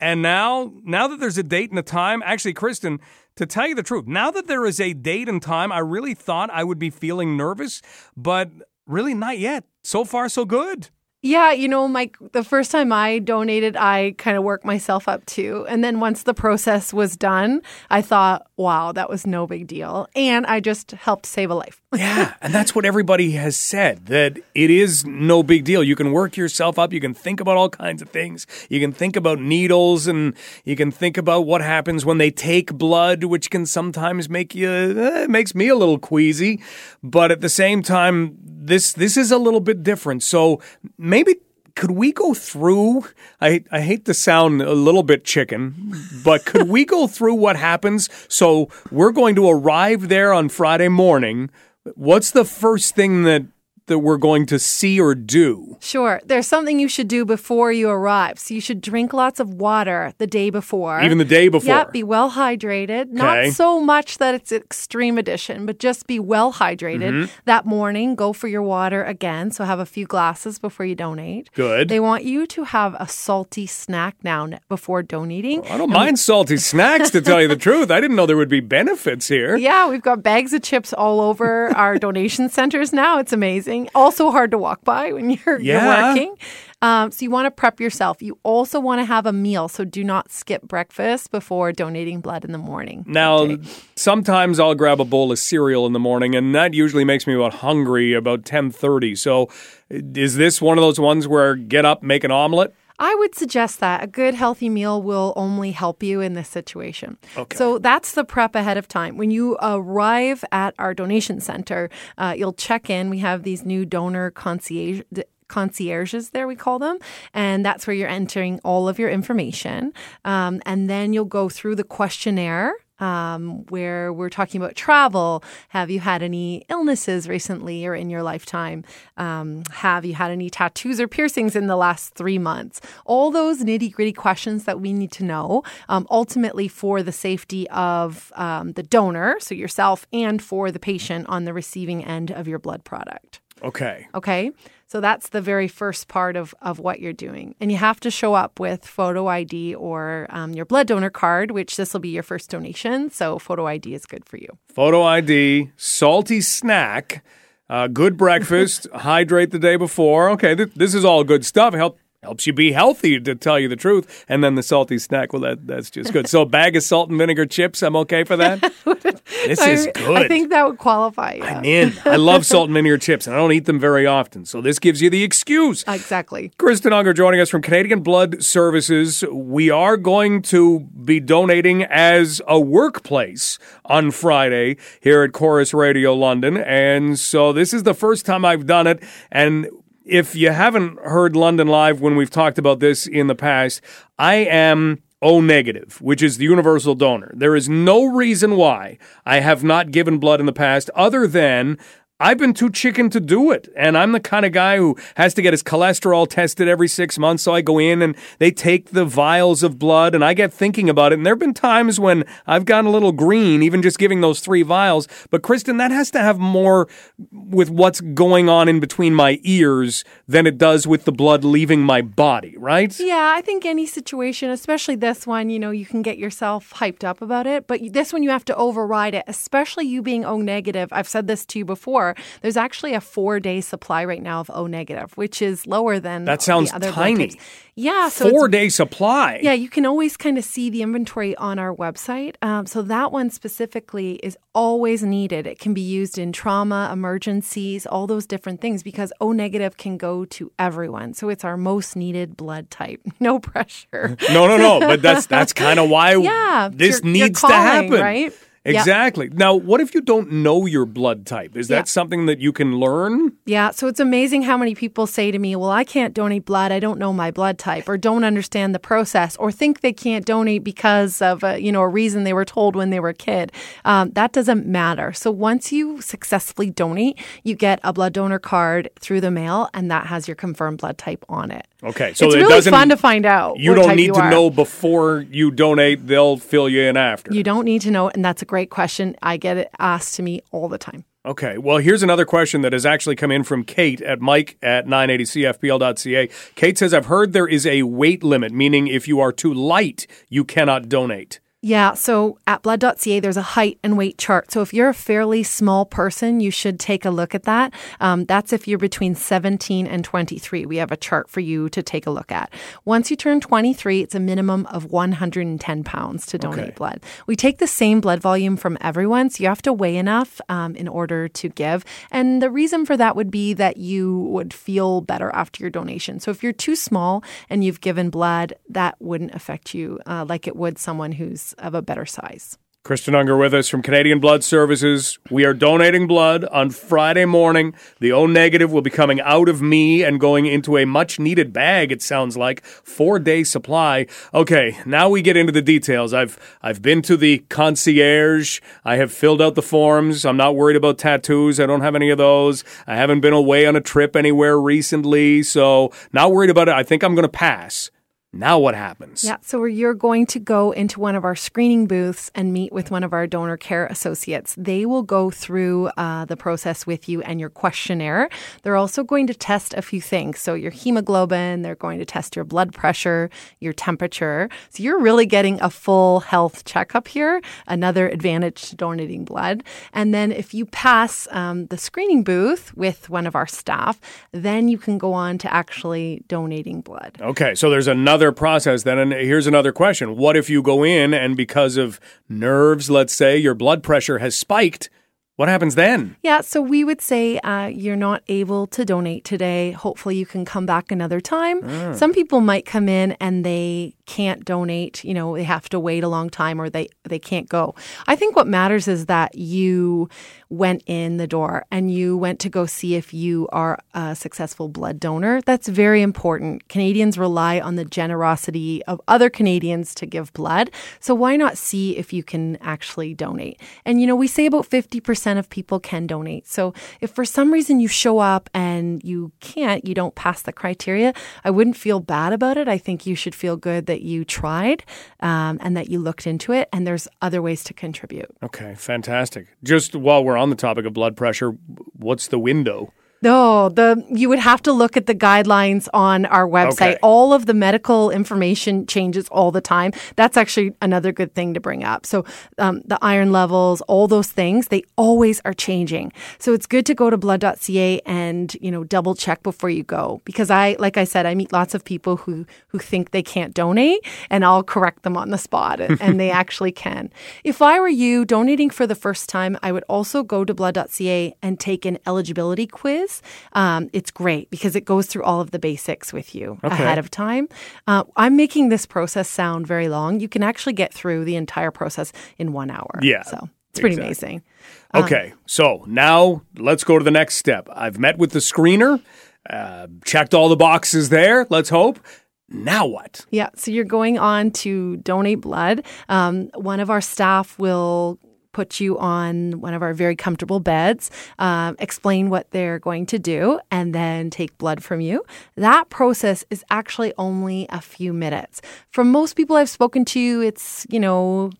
And now, now that there's a date and a time, actually, Kristen, to tell you the truth, now that there is a date and time, I really thought I would be feeling nervous, but really not yet. So far, so good. Yeah, you know, Mike, the first time I donated, I kind of worked myself up too. And then once the process was done, I thought, wow, that was no big deal. And I just helped save a life. yeah. And that's what everybody has said that it is no big deal. You can work yourself up. You can think about all kinds of things. You can think about needles and you can think about what happens when they take blood, which can sometimes make you, eh, makes me a little queasy. But at the same time, this this is a little bit different. So maybe could we go through I, I hate to sound a little bit chicken, but could we go through what happens? So we're going to arrive there on Friday morning. What's the first thing that that we're going to see or do? Sure. There's something you should do before you arrive. So you should drink lots of water the day before. Even the day before. Yeah, be well hydrated. Okay. Not so much that it's extreme edition, but just be well hydrated. Mm-hmm. That morning, go for your water again. So have a few glasses before you donate. Good. They want you to have a salty snack now before donating. I don't mind salty snacks to tell you the truth. I didn't know there would be benefits here. Yeah, we've got bags of chips all over our donation centers now. It's amazing. Also hard to walk by when you're, Yeah. you're working. Um, so you want to prep yourself. You also want to have a meal. So do not skip breakfast before donating blood in the morning. Now, sometimes I'll grab a bowl of cereal in the morning, and that usually makes me about hungry about ten thirty. So, is this one of those ones where get up, make an omelet? I would suggest that a good healthy meal will only help you in this situation. Okay. So that's the prep ahead of time. When you arrive at our donation center, uh, you'll check in. We have these new donor concierge. Concierges, there we call them, and that's where you're entering all of your information. Um, and then you'll go through the questionnaire um, where we're talking about travel. Have you had any illnesses recently or in your lifetime? Um, have you had any tattoos or piercings in the last three months? All those nitty gritty questions that we need to know, um, ultimately for the safety of um, the donor, so yourself, and for the patient on the receiving end of your blood product. Okay. Okay. So that's the very first part of, of what you're doing. And you have to show up with photo ID or um, your blood donor card, which this will be your first donation. So photo ID is good for you. Photo ID, salty snack, uh, good breakfast, hydrate the day before. Okay, th- this is all good stuff. Help helps you be healthy, to tell you the truth. And then the salty snack, well, that that's just good. So a bag of salt and vinegar chips, I'm okay for that. this is good. I think that would qualify. Yeah. I'm in. I love salt and vinegar chips, and I don't eat them very often. So this gives you the excuse. Exactly. Kristen Unger joining us from Canadian Blood Services. We are going to be donating as a workplace on Friday here at Corus Radio London. And so this is the first time I've done it. And if you haven't heard London Live when we've talked about this in the past, I am O negative, which is the universal donor. There is no reason why I have not given blood in the past other than I've been too chicken to do it. And I'm the kind of guy who has to get his cholesterol tested every six months. So I go in and they take the vials of blood and I get thinking about it. And there have been times when I've gotten a little green, even just giving those three vials. But Kristen, that has to have more with what's going on in between my ears than it does with the blood leaving my body, right? Yeah, I think any situation, especially this one, you know, you can get yourself hyped up about it. But this one, you have to override it, especially you being O negative. I've said this to you before. There's actually a four day supply right now of O negative, which is lower than that sounds the other tiny. Yeah, so four day supply. Yeah, you can always kind of see the inventory on our website. Um, so that one specifically is always needed. It can be used in trauma, emergencies, all those different things because O negative can go to everyone. So it's our most needed blood type. No pressure. No, no, no. But that's that's kind of why Yeah, this needs to happen, right? Yep. Exactly. Now, what if you don't know your blood type? Is that something that you can learn? Yeah, so it's amazing how many people say to me, "Well, I can't donate blood. I don't know my blood type, or don't understand the process, or think they can't donate because of a, you know a reason they were told when they were a kid." Um, that doesn't matter. So once you successfully donate, you get a blood donor card through the mail, and that has your confirmed blood type on it. Okay, so it's it really doesn't. fun to find out. you don't need you to know before you donate. They'll fill you in after. You don't need to know, and that's a great question. I get it asked to me all the time. Okay. Well, here's another question that has actually come in from Kate at Mike at 980cfpl.ca. Kate says, I've heard there is a weight limit, meaning if you are too light, you cannot donate. Yeah, so at blood.ca, there's a height and weight chart. So if you're a fairly small person, you should take a look at that. Um, that's if you're between 17 and 23. We have a chart for you to take a look at. Once you turn 23, it's a minimum of 110 pounds to donate Okay. blood. We take the same blood volume from everyone, so you have to weigh enough um, in order to give. And the reason for that would be that you would feel better after your donation. So if you're too small and you've given blood, that wouldn't affect you uh, like it would someone who's of a better size. Kristen Unger with us from Canadian Blood Services. We are donating blood on Friday morning. The O negative will be coming out of me and going into a much needed bag, it sounds like. Four day supply. Okay, now we get into the details. I've I've been to the concierge. I have filled out the forms. I'm not worried about tattoos. I don't have any of those. I haven't been away on a trip anywhere recently, so not worried about it. I think I'm gonna pass. Now what happens? Yeah, so you're going to go into one of our screening booths and meet with one of our donor care associates. They will go through uh, the process with you and your questionnaire. They're also going to test a few things. So your hemoglobin, they're going to test your blood pressure, your temperature. So you're really getting a full health checkup here, another advantage to donating blood. And then if you pass um, the screening booth with one of our staff, then you can go on to actually donating blood. Okay, so there's another process then. And here's another question. What if you go in and because of nerves, let's say, your blood pressure has spiked? What happens then? Yeah, so we would say uh, you're not able to donate today. Hopefully, you can come back another time. Some people might come in and they can't donate. You know, they have to wait a long time or they they can't go. I think what matters is that you went in the door and you went to go see if you are a successful blood donor. That's very important. Canadians rely on the generosity of other Canadians to give blood. So why not see if you can actually donate? And you know, we say about 50% of people can donate. So if for some reason you show up and you can't, you don't pass the criteria, I wouldn't feel bad about it. I think you should feel good that you tried um, and that you looked into it and there's other ways to contribute. Okay, fantastic. Just while we're on the topic of blood pressure, what's the window? No, the you would have to look at the guidelines on our website. Okay. All of the medical information changes all the time. That's actually another good thing to bring up. So um, the iron levels, all those things, they always are changing. So it's good to go to blood.ca and you know double check before you go because I, like I said, I meet lots of people who who think they can't donate, and I'll correct them on the spot, and, and they actually can. If I were you donating for the first time, I would also go to blood.ca and take an eligibility quiz. Um, it's great because it goes through all of the basics with you ahead of time. Uh, I'm making this process sound very long. You can actually get through the entire process in one hour. Yeah, So it's pretty exactly. amazing. Okay, so now let's go to the next step. I've met with the screener, uh, checked all the boxes there, let's hope. Now what? Yeah, so you're going on to donate blood. Um, one of our staff will put you on one of our very comfortable beds, um, explain what they're going to do, and then take blood from you. That process is actually only a few minutes. For most people I've spoken to, it's, you know,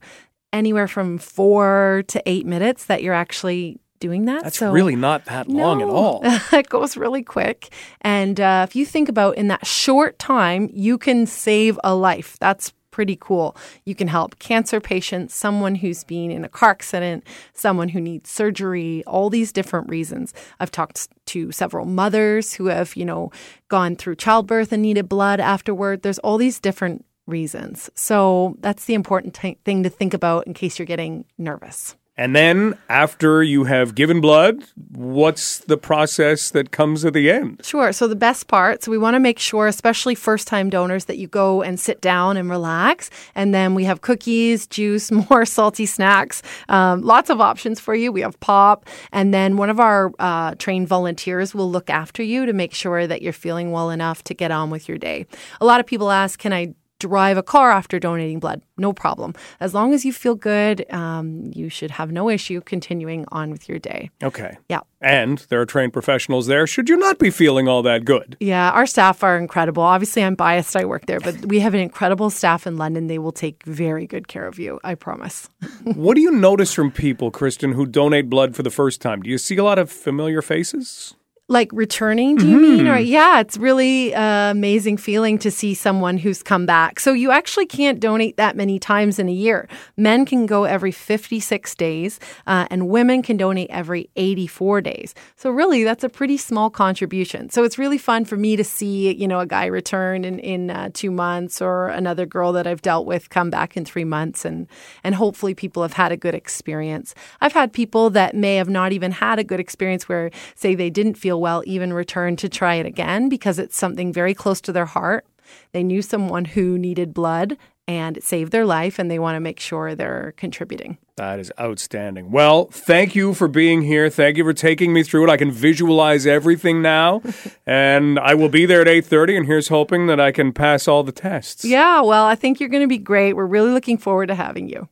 anywhere from four to eight minutes that you're actually doing that. That's so, really not that long at all. it goes really quick. And uh, if you think about in that short time, you can save a life. That's pretty cool. You can help cancer patients, someone who's been in a car accident, someone who needs surgery, all these different reasons. I've talked to several mothers who have, you know, gone through childbirth and needed blood afterward. There's all these different reasons. So that's the important t- thing to think about in case you're getting nervous. And then after you have given blood, what's the process that comes at the end? Sure. So the best part, so we want to make sure, especially first time donors, that you go and sit down and relax. And then we have cookies, juice, more salty snacks, um, lots of options for you. We have pop. And then one of our uh, trained volunteers will look after you to make sure that you're feeling well enough to get on with your day. A lot of people ask, can I drive a car after donating blood. No problem. As long as you feel good, um, you should have no issue continuing on with your day. Okay. Yeah. And there are trained professionals there. Should you not be feeling all that good? Yeah, our staff are incredible. Obviously, I'm biased. I work there, but we have an incredible staff in London. They will take very good care of you. I promise. what do you notice from people, Kristen, who donate blood for the first time? Do you see a lot of familiar faces? Like returning do you mm-hmm. mean? Or yeah it's really uh, amazing feeling to see someone who's come back. So you actually can't donate that many times in a year. Men can go every 56 days uh, and women can donate every 84 days. So really that's a pretty small contribution. So it's really fun for me to see you know a guy return in, in uh, two months or another girl that i've dealt with come back in three months and and hopefully people have had a good experience. I've had people that may have not even had a good experience where say they didn't feel well even return to try it again because it's something very close to their heart. They knew someone who needed blood and it saved their life, and they want to make sure they're contributing. That is outstanding. Well, thank you for being here. Thank you for taking me through it. I can visualize everything now, and I will be there at eight thirty. And here's hoping that I can pass all the tests. Yeah, well, I think you're going to be great. We're really looking forward to having you.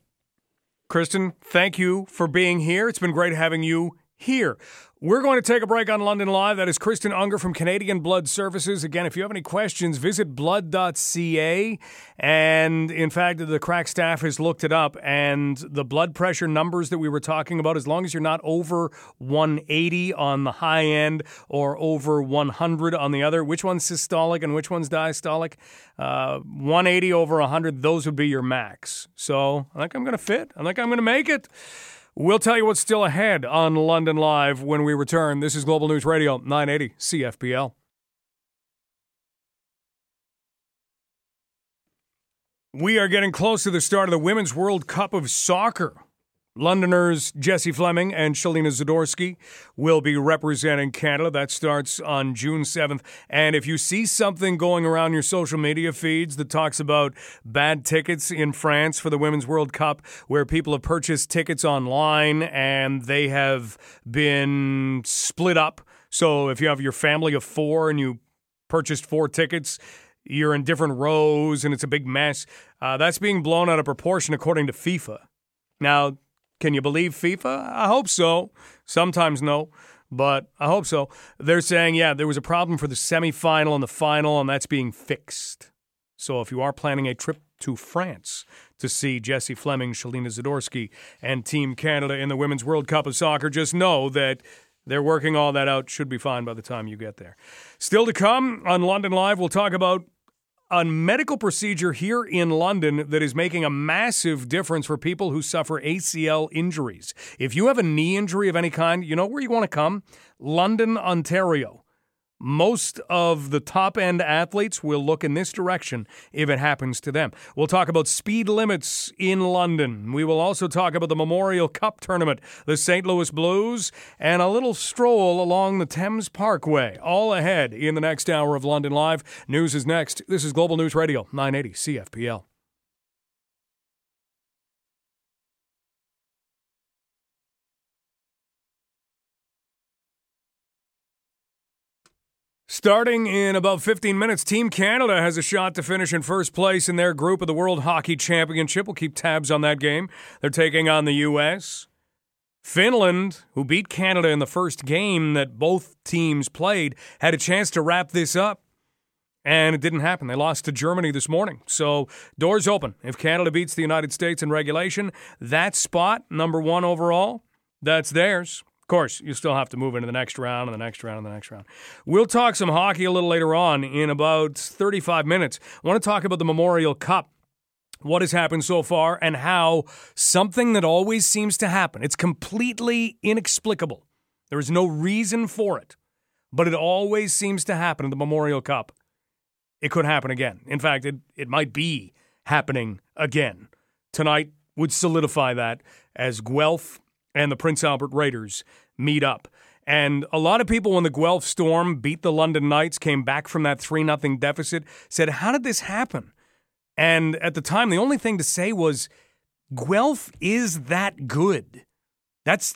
Kristen, thank you for being here. It's been great having you here. We're going to take a break on London Live. That is Kristen Unger from Canadian Blood Services. Again, if you have any questions, visit blood.ca. And in fact, the crack staff has looked it up, and the blood pressure numbers that we were talking about, as long as you're not over 180 on the high end or over 100 on the other, which one's systolic and which one's diastolic? Uh, 180 over 100, those would be your max. So I think I'm going to fit. I think I'm going to make it. We'll tell you what's still ahead on London Live when we return. This is Global News Radio 980 CFPL. We are getting close to the start of the Women's World Cup of Soccer. Londoners Jessie Fleming and Shelina Zadorsky will be representing Canada. That starts on June 7th. And if you see something going around your social media feeds that talks about bad tickets in France for the Women's World Cup, where people have purchased tickets online and they have been split up. So if you have your family of four and you purchased four tickets, you're in different rows and it's a big mess. Uh, that's being blown out of proportion according to FIFA. Now, can you believe FIFA? I hope so. Sometimes no, but I hope so. They're saying, yeah, there was a problem for the semifinal and the final, and that's being fixed. So if you are planning a trip to France to see Jessie Fleming, Shelina Zadorsky, and Team Canada in the Women's World Cup of Soccer, just know that they're working all that out. Should be fine by the time you get there. Still to come on London Live, we'll talk about a medical procedure here in London that is making a massive difference for people who suffer ACL injuries. If you have a knee injury of any kind, you know where you want to come? London, Ontario. Most of the top end athletes will look in this direction if it happens to them. We'll talk about speed limits in London. We will also talk about the Memorial Cup tournament, the St. Louis Blues, and a little stroll along the Thames Parkway. All ahead in the next hour of London Live. News is next. This is Global News Radio, 980 CFPL. Starting in about 15 minutes, Team Canada has a shot to finish in first place in their group of the World Hockey Championship. We'll keep tabs on that game. They're taking on the U.S. Finland, who beat Canada in the first game that both teams played, had a chance to wrap this up. And it didn't happen. They lost to Germany this morning. So, doors open. If Canada beats the United States in regulation, that spot, number one overall, that's theirs. Course, you still have to move into the next round and the next round and the next round. We'll talk some hockey a little later on in about 35 minutes. I want to talk about the Memorial Cup what has happened so far and how something that always seems to happen. It's completely inexplicable. There is no reason for it, but it always seems to happen in the Memorial Cup. It could happen again. In fact, it, it might be happening again. Tonight would solidify that as Guelph and the Prince Albert Raiders meet up. And a lot of people, when the Guelph Storm beat the London Knights, came back from that 3 0 deficit, said, How did this happen? And at the time, the only thing to say was Guelph is that good. That's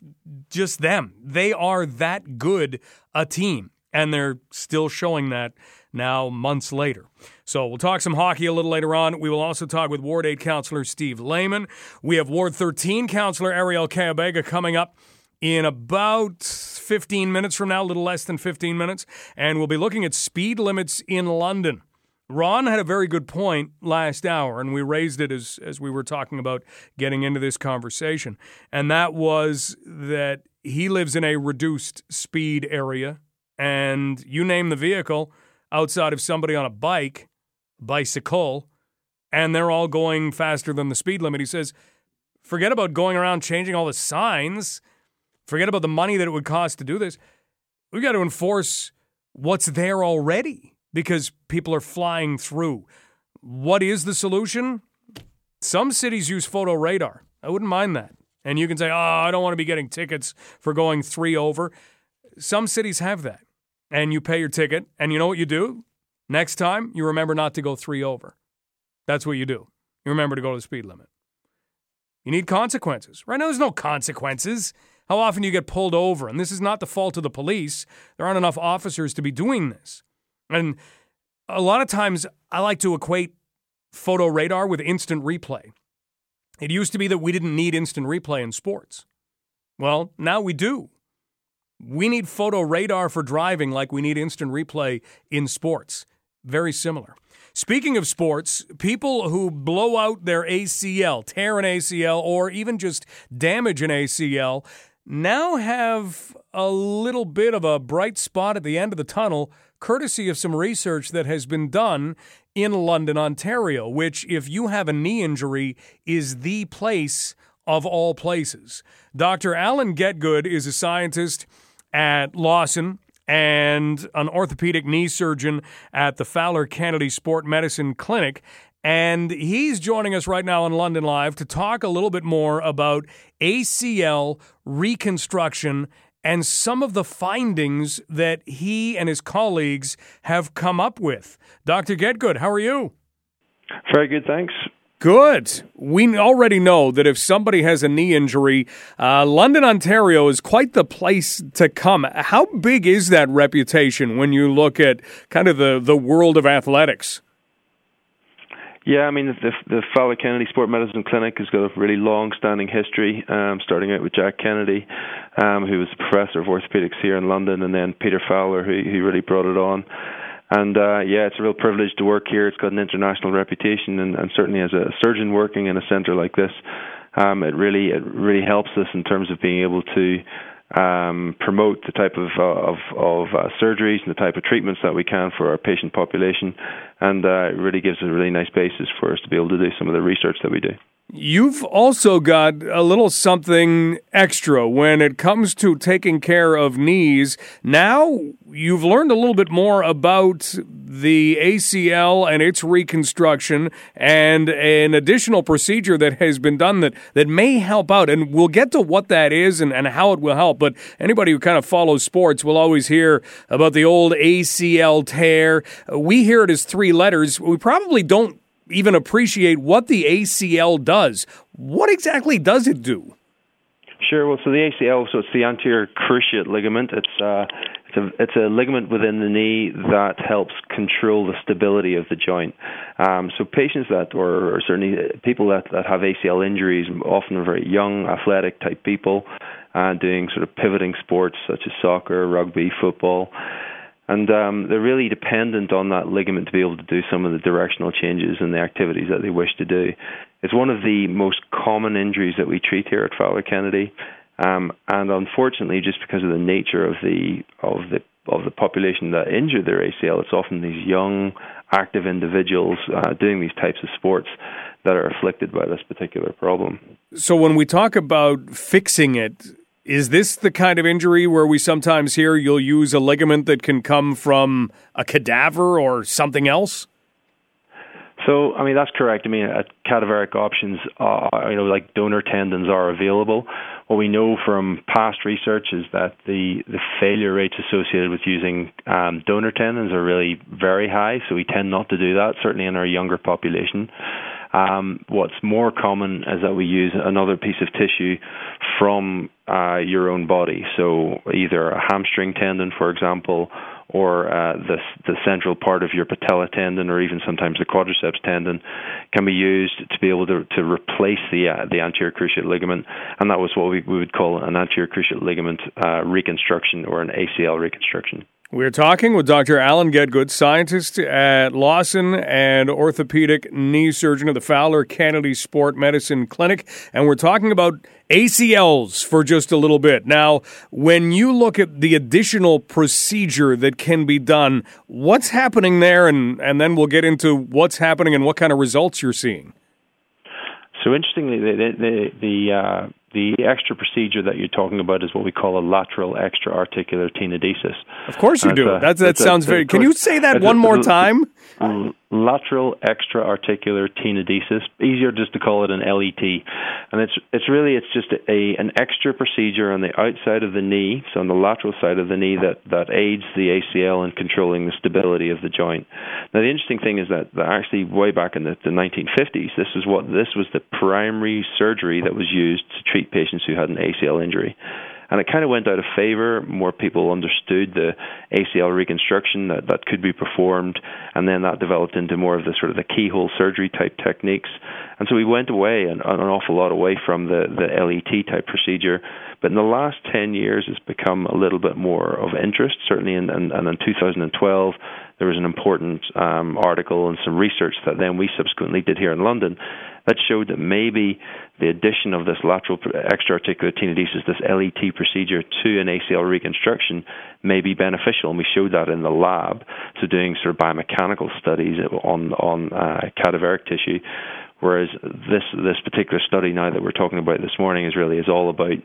just them. They are that good a team. And they're still showing that now, months later. So we'll talk some hockey a little later on. We will also talk with Ward 8 counselor Steve Lehman. We have Ward 13 counselor Arielle Kayabaga coming up in about 15 minutes from now, a little less than 15 minutes. And we'll be looking at speed limits in London. Ron had a very good point last hour, and we raised it as, as we were talking about getting into this conversation. And that was that he lives in a reduced speed area, and you name the vehicle outside of somebody on a bike, bicycle, and they're all going faster than the speed limit. He says, forget about going around changing all the signs, forget about the money that it would cost to do this. We've got to enforce what's there already because people are flying through. What is the solution? Some cities use photo radar. I wouldn't mind that. And you can say, oh, I don't want to be getting tickets for going three over. Some cities have that. And you pay your ticket, and you know what you do? Next time, you remember not to go three over. That's what you do. You remember to go to the speed limit. You need consequences. Right now, there's no consequences. How often do you get pulled over? And this is not the fault of the police. There aren't enough officers to be doing this. And a lot of times I like to equate photo radar with instant replay. It used to be that we didn't need instant replay in sports. Well, now we do. We need photo radar for driving like we need instant replay in sports. Very similar. Speaking of sports, people who blow out their ACL, tear an ACL, or even just damage an ACL now have a little bit of a bright spot at the end of the tunnel courtesy of some research that has been done in London, Ontario, which, if you have a knee injury, is the place of all places. Dr. Alan Getgood is a scientist at Lawson and an orthopedic knee surgeon at the Fowler Kennedy Sport Medicine Clinic. And he's joining us right now on London Live to talk a little bit more about ACL reconstruction and some of the findings that he and his colleagues have come up with. Dr. Getgood, how are you? Very good, thanks. Good. We already know that if somebody has a knee injury, uh, London, Ontario is quite the place to come. How big is that reputation when you look at kind of the, the world of athletics? Yeah, I mean, the, the Fowler Kennedy Sport Medicine Clinic has got a really long-standing history, um, starting out with Jack Kennedy, um, who was professor of orthopedics here in London, and then Peter Fowler, who, who really brought it on. And uh, yeah, it's a real privilege to work here. It's got an international reputation, and, and certainly as a surgeon working in a centre like this, um, it really it really helps us in terms of being able to um, promote the type of uh, of, of uh, surgeries and the type of treatments that we can for our patient population, and uh, it really gives a really nice basis for us to be able to do some of the research that we do. You've also got a little something extra when it comes to taking care of knees. Now you've learned a little bit more about the ACL and its reconstruction and an additional procedure that has been done that, that may help out. And we'll get to what that is and, and how it will help. But anybody who kind of follows sports will always hear about the old ACL tear. We hear it as three letters. We probably don't even appreciate what the ACL does. What exactly does it do? Sure. Well, so the ACL, so it's the anterior cruciate ligament. It's uh, it's a it's a ligament within the knee that helps control the stability of the joint. Um, so patients that, or, or certainly people that, that have ACL injuries, often are very young, athletic type people. uh, doing sort of pivoting sports such as soccer, rugby, football. And um, they're really dependent on that ligament to be able to do some of the directional changes and the activities that they wish to do. It's one of the most common injuries that we treat here at Fowler Kennedy. Um, and unfortunately, just because of the nature of the of the of the population that injure their ACL, it's often these young, active individuals uh, doing these types of sports that are afflicted by this particular problem. So, when we talk about fixing it, is this the kind of injury where we sometimes hear you'll use a ligament that can come from a cadaver or something else? So, I mean, that's correct. I mean, uh, cadaveric options, are, you know, like donor tendons are available. What we know from past research is that the, the failure rates associated with using um, donor tendons are really very high, so we tend not to do that, certainly in our younger population. Um, what's more common is that we use another piece of tissue from uh, your own body, so either a hamstring tendon, for example, or uh, the the central part of your patella tendon, or even sometimes the quadriceps tendon, can be used to be able to to replace the uh, the anterior cruciate ligament, and that was what we, we would call an anterior cruciate ligament uh, reconstruction or an ACL reconstruction. We're talking with Dr. Alan Getgood, scientist at Lawson and orthopedic knee surgeon of the Fowler Kennedy Sport Medicine Clinic, and we're talking about ACLs for just a little bit. Now, when you look at the additional procedure that can be done, what's happening there, and, and then we'll get into what's happening and what kind of results you're seeing. So, interestingly, the the, the uh the extra procedure that you're talking about is what we call a lateral extra-articular tenodesis. Of course you do. A, that that sounds a, very. Can you say that one more time? lateral extra-articular tenodesis. Easier just to call it an LET, and it's it's really it's just a an extra procedure on the outside of the knee, so on the lateral side of the knee that that aids the ACL in controlling the stability of the joint. Now the interesting thing is that, that actually way back in the, the 1950s, this is what this was the primary surgery that was used to treat patients who had an ACL injury and it kind of went out of favor. More people understood the ACL reconstruction that, that could be performed, and then that developed into more of the sort of the keyhole surgery type techniques. And so we went away an, an awful lot away from the, the LET type procedure. But in the last 10 years, it's become a little bit more of interest, certainly in, in, and in 2012 there was an important um, article and some research that then we subsequently did here in London that showed that maybe the addition of this lateral extra-articular tenodesis, this LET procedure, to an ACL reconstruction may be beneficial, and we showed that in the lab. So doing sort of biomechanical studies on on uh, cadaveric tissue, whereas this this particular study now that we're talking about this morning is really is all about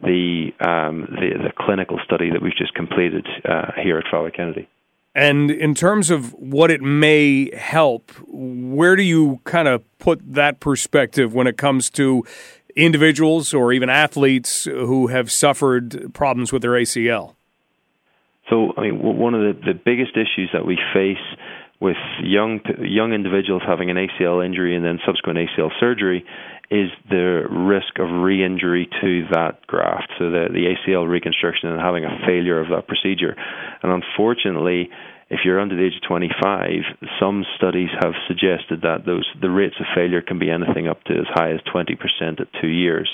the um, the, the clinical study that we've just completed uh, here at Fowler Kennedy. And in terms of what it may help, where do you kind of put that perspective when it comes to individuals or even athletes who have suffered problems with their ACL? So, I mean, one of the, the biggest issues that we face with young young individuals having an ACL injury and then subsequent ACL surgery is the risk of re-injury to that graft, so the, the ACL reconstruction and having a failure of that procedure. And unfortunately, if you're under the age of 25, some studies have suggested that those the rates of failure can be anything up to as high as 20% at two years.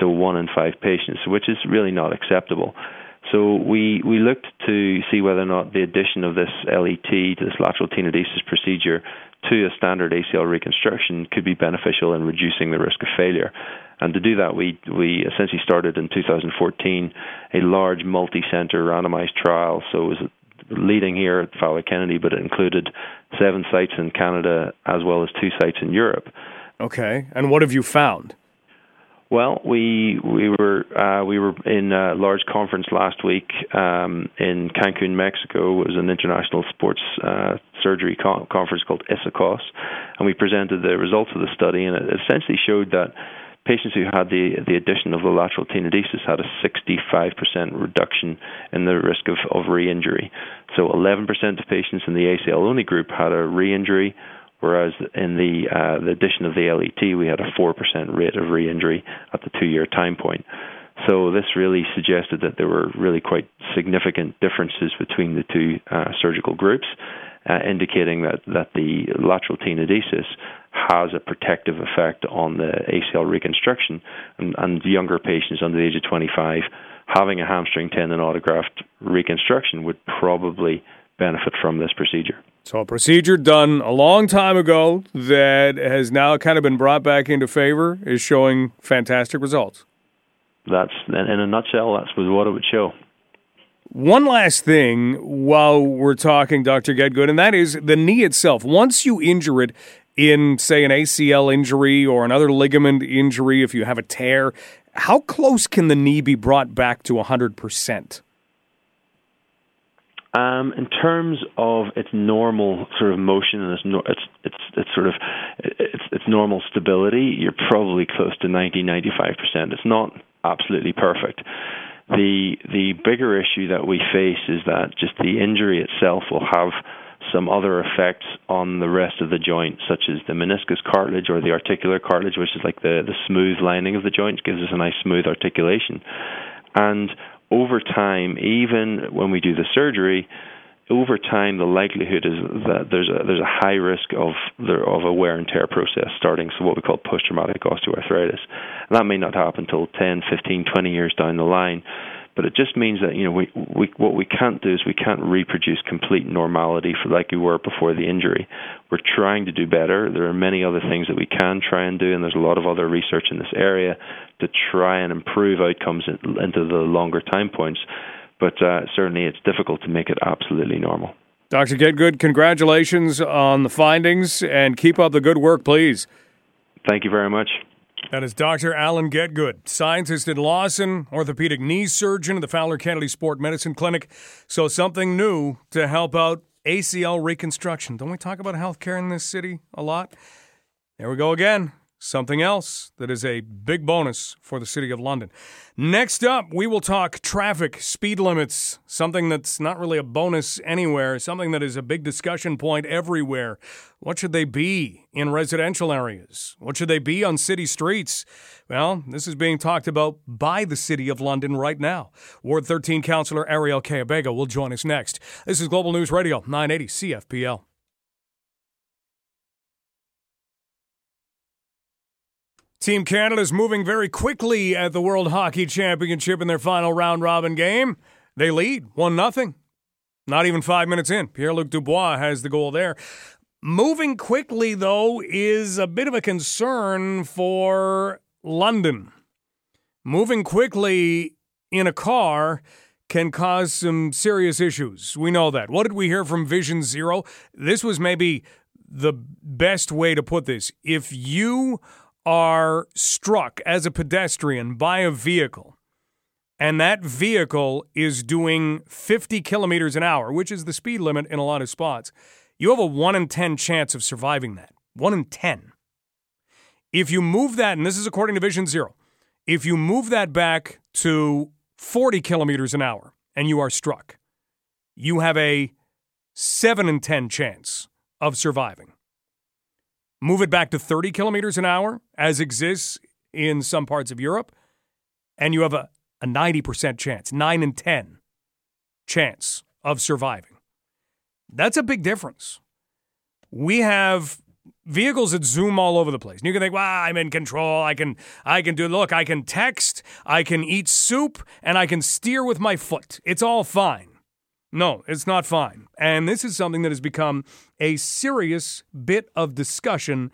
So one in five patients, which is really not acceptable. So we, we looked to see whether or not the addition of this LET, to this lateral tenodesis procedure, to a standard ACL reconstruction could be beneficial in reducing the risk of failure. And to do that, we, we essentially started in 2014 a large multi-center randomized trial. So it was leading here at Fowler Kennedy, but it included seven sites in Canada as well as two sites in Europe. Okay, and what have you found? Well, we we were uh, we were in a large conference last week um, in Cancun, Mexico. It was an international sports uh, surgery co- conference called ISAKOS, and we presented the results of the study, and it essentially showed that patients who had the the addition of the lateral tenodesis had a 65% reduction in the risk of, of re-injury. So 11% of patients in the ACL only group had a re-injury whereas in the uh, the addition of the LET, we had a four percent rate of re-injury at the two-year time point. So this really suggested that there were really quite significant differences between the two uh, surgical groups. uh, indicating that, that the lateral tenodesis has a protective effect on the ACL reconstruction, and, and younger patients under the age of 25 having a hamstring tendon autograft reconstruction would probably benefit from this procedure. So, a procedure done a long time ago that has now kind of been brought back into favor is showing fantastic results. That's, in a nutshell, that's what it would show. One last thing while we're talking, Dr. Getgood, and that is the knee itself. Once you injure it in, say, an ACL injury or another ligament injury, if you have a tear, how close can the knee be brought back to 100%? Um, in terms of its normal sort of motion and its no, its its its sort of its its normal stability, you're probably close to 90 95 percent. It's not absolutely perfect. The the bigger issue that we face is that just the injury itself will have some other effects on the rest of the joint, such as the meniscus cartilage or the articular cartilage, which is like the, the smooth lining of the joint, gives us a nice smooth articulation. And over time, even when we do the surgery, over time the likelihood is that there's a there's a high risk of the, of a wear and tear process starting so what we call post traumatic osteoarthritis. And that may not happen until 10 15 20 years down the line but it just means that you know we, we what we can't do is we can't reproduce complete normality for like we were before the injury. We're trying to do better. There are many other things that we can try and do, and there's a lot of other research in this area to try and improve outcomes into the longer time points. But uh, certainly, it's difficult to make it absolutely normal. Dr. Getgood, congratulations on the findings, and keep up the good work, please. Thank you very much. That is Dr. Alan Getgood, scientist at Lawson, orthopedic knee surgeon at the Fowler Kennedy Sport Medicine Clinic. So, something new to help out ACL reconstruction. Don't we talk about healthcare in this city a lot? There we go again something else that is a big bonus for the City of London. Next up, we will talk traffic, speed limits, something that's not really a bonus anywhere, something that is a big discussion point everywhere. What should they be in residential areas? What should they be on city streets? Well, this is being talked about by the City of London right now. Ward 13 Councillor Arielle Kayabaga will join us next. This is Global News Radio, 980 CFPL. Team Canada is moving very quickly at the World Hockey Championship in their final round robin game. They lead 1 0. Not even five minutes in. Pierre Luc Dubois has the goal there. Moving quickly, though, is a bit of a concern for London. Moving quickly in a car can cause some serious issues. We know that. What did we hear from Vision Zero? This was maybe the best way to put this. If you are struck as a pedestrian by a vehicle, and that vehicle is doing 50 kilometers an hour, which is the speed limit in a lot of spots, you have a 1 in 10 chance of surviving that. 1 in 10. If you move that, and this is according to Vision Zero, if you move that back to 40 kilometers an hour and you are struck, you have a 7 in 10 chance of surviving move it back to 30 kilometers an hour, as exists in some parts of Europe, and you have a, a 90% chance, 9 in 10 chance of surviving. That's a big difference. We have vehicles that zoom all over the place. And you can think, "Wow, I'm in control. I can I can do look, I can text, I can eat soup, and I can steer with my foot. It's all fine." No, it's not fine. And this is something that has become a serious bit of discussion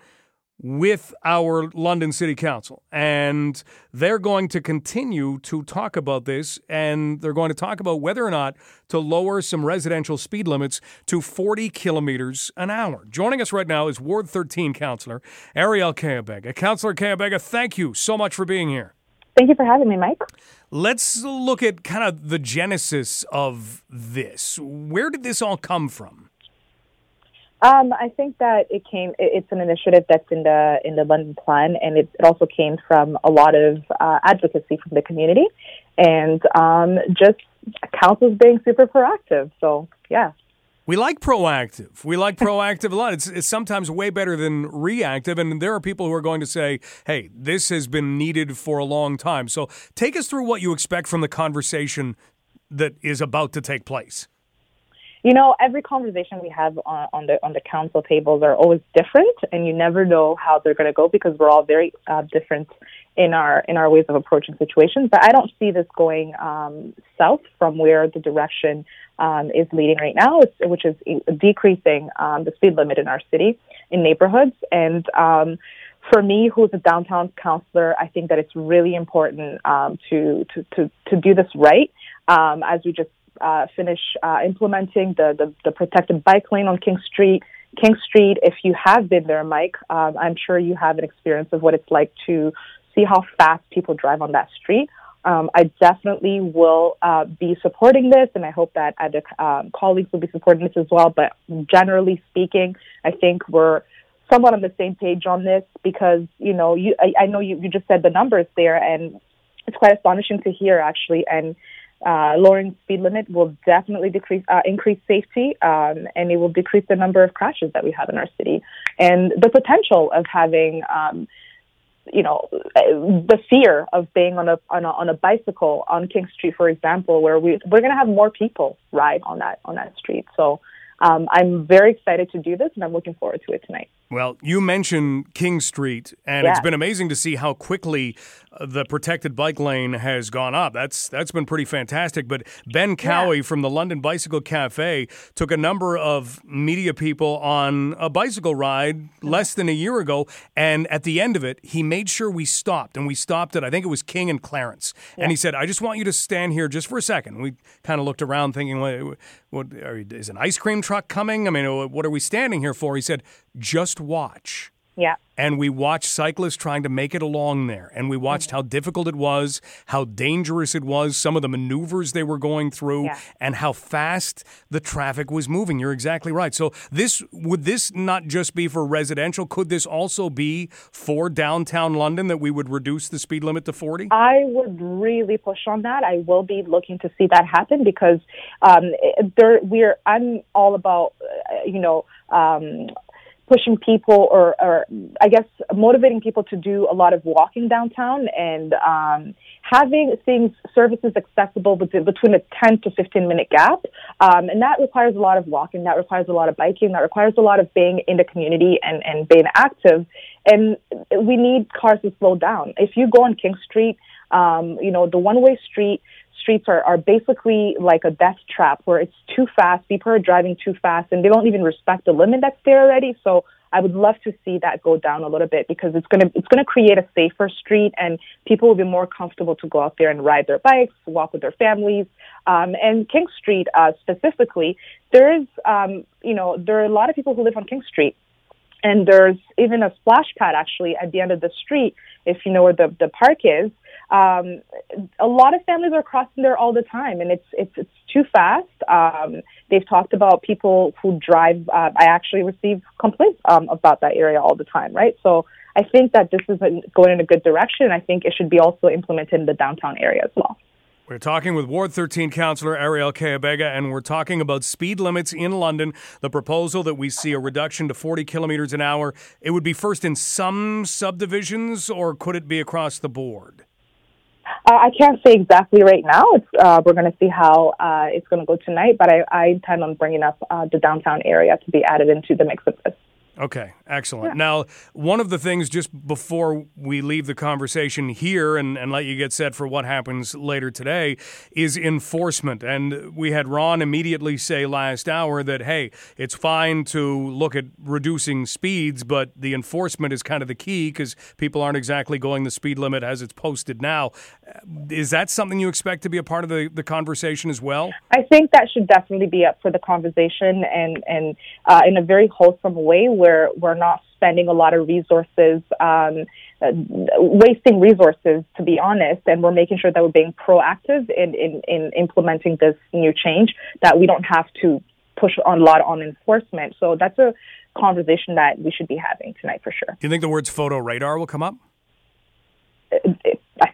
with our London City Council. And they're going to continue to talk about this, and they're going to talk about whether or not to lower some residential speed limits to 40 kilometers an hour. Joining us right now is Ward 13 Councillor Arielle Kayabaga. Councillor Kayabaga, thank you so much for being here. Thank you for having me, Mike. Let's look at kind of the genesis of this. Where did this all come from? Um, I think that it came. It's an initiative that's in the in the London plan, and it, it also came from a lot of uh, advocacy from the community, and um, just councils being super proactive. So yeah. We like proactive. We like proactive a lot. It's, it's sometimes way better than reactive. And there are people who are going to say, hey, this has been needed for a long time. So take us through what you expect from the conversation that is about to take place. You know, every conversation we have on, on the on the council tables are always different, and you never know how they're going to go because we're all very uh, different in our in our ways of approaching situations. But I don't see this going um, south from where the direction um, is leading right now, which is decreasing um, the speed limit in our city in neighborhoods. And um, for me, who's a downtown councilor, I think that it's really important um, to, to to to do this right um, as we just uh, finish uh, implementing the, the the protected bike lane on King Street. King Street, if you have been there, Mike, um, I'm sure you have an experience of what it's like to see how fast people drive on that street. Um, I definitely will uh, be supporting this, and I hope that other um, colleagues will be supporting this as well. But generally speaking, I think we're somewhat on the same page on this because you know you I, I know you, you just said the numbers there, and it's quite astonishing to hear actually. And uh, lowering speed limit will definitely decrease uh, increase safety, um, and it will decrease the number of crashes that we have in our city, and the potential of having. Um, you know, the fear of being on a, on a on a bicycle on King Street, for example, where we we're going to have more people ride on that on that street. So um, I'm very excited to do this, and I'm looking forward to it tonight. Well, you mentioned King Street, and it's been amazing to see how quickly uh, the protected bike lane has gone up. That's that's been pretty fantastic. But Ben Cowie yeah. from the London Bicycle Cafe took a number of media people on a bicycle ride less than a year ago, and at the end of it, he made sure we stopped, and we stopped at I think it was King and Clarence, yeah. and he said, "I just want you to stand here just for a second. We kind of looked around, thinking, "What, what is an ice cream truck coming? I mean, what are we standing here for?" He said, "Just watch. Yeah. And we watched cyclists trying to make it along there. And we watched mm-hmm. how difficult it was, how dangerous it was, some of the maneuvers they were going through, yeah. and how fast the traffic was moving. You're exactly right. So this would this not just be for residential? Could this also be for downtown London that we would reduce the speed limit to 40? I would really push on that. I will be looking to see that happen because um, there we're I'm all about uh, you know um, pushing people or, or I guess motivating people to do a lot of walking downtown and um, having things services accessible between, between a 10 to 15 minute gap. Um, and that requires a lot of walking, that requires a lot of biking, that requires a lot of being in the community and, and being active. And we need cars to slow down. If you go on King Street, um, you know, the one way street, streets are, are basically like a death trap where it's too fast. People are driving too fast and they don't even respect the limit that's there already. So I would love to see that go down a little bit because it's gonna it's gonna create a safer street and people will be more comfortable to go out there and ride their bikes, walk with their families. Um, and King Street uh, specifically, there is um, you know there are a lot of people who live on King Street and there's even a splash pad actually at the end of the street if you know where the, the park is. Um, a lot of families are crossing there all the time and it's it's it's too fast. Um, they've talked about people who drive uh, i actually receive complaints um, about that area all the time right? So i think that this is going in a good direction. I think it should be also implemented in the downtown area as well we're talking with Ward 13 Councillor Arielle Kayabaga, and we're talking about speed limits in London. The proposal that we see a reduction to 40 kilometers an hour. It would be first in some subdivisions, or could it be across the board? Uh, I can't say exactly right now. Uh, we're going to see how uh, it's going to go tonight, but I, I intend on bringing up uh, the downtown area to be added into the mix of this. Okay, excellent. Yeah. Now, one of the things just before we leave the conversation here and, and let you get set for what happens later today is enforcement. And we had Ron immediately say last hour that, hey, it's fine to look at reducing speeds, but the enforcement is kind of the key because people aren't exactly going the speed limit as it's posted now. Is that something you expect to be a part of the, the conversation as well? I think that should definitely be up for the conversation and, and uh, in a very wholesome way where we're not spending a lot of resources, um, uh, wasting resources, to be honest, and we're making sure that we're being proactive in, in, in implementing this new change, that we don't have to push on a lot on enforcement. So that's a conversation that we should be having tonight for sure. Do you think the words photo radar will come up?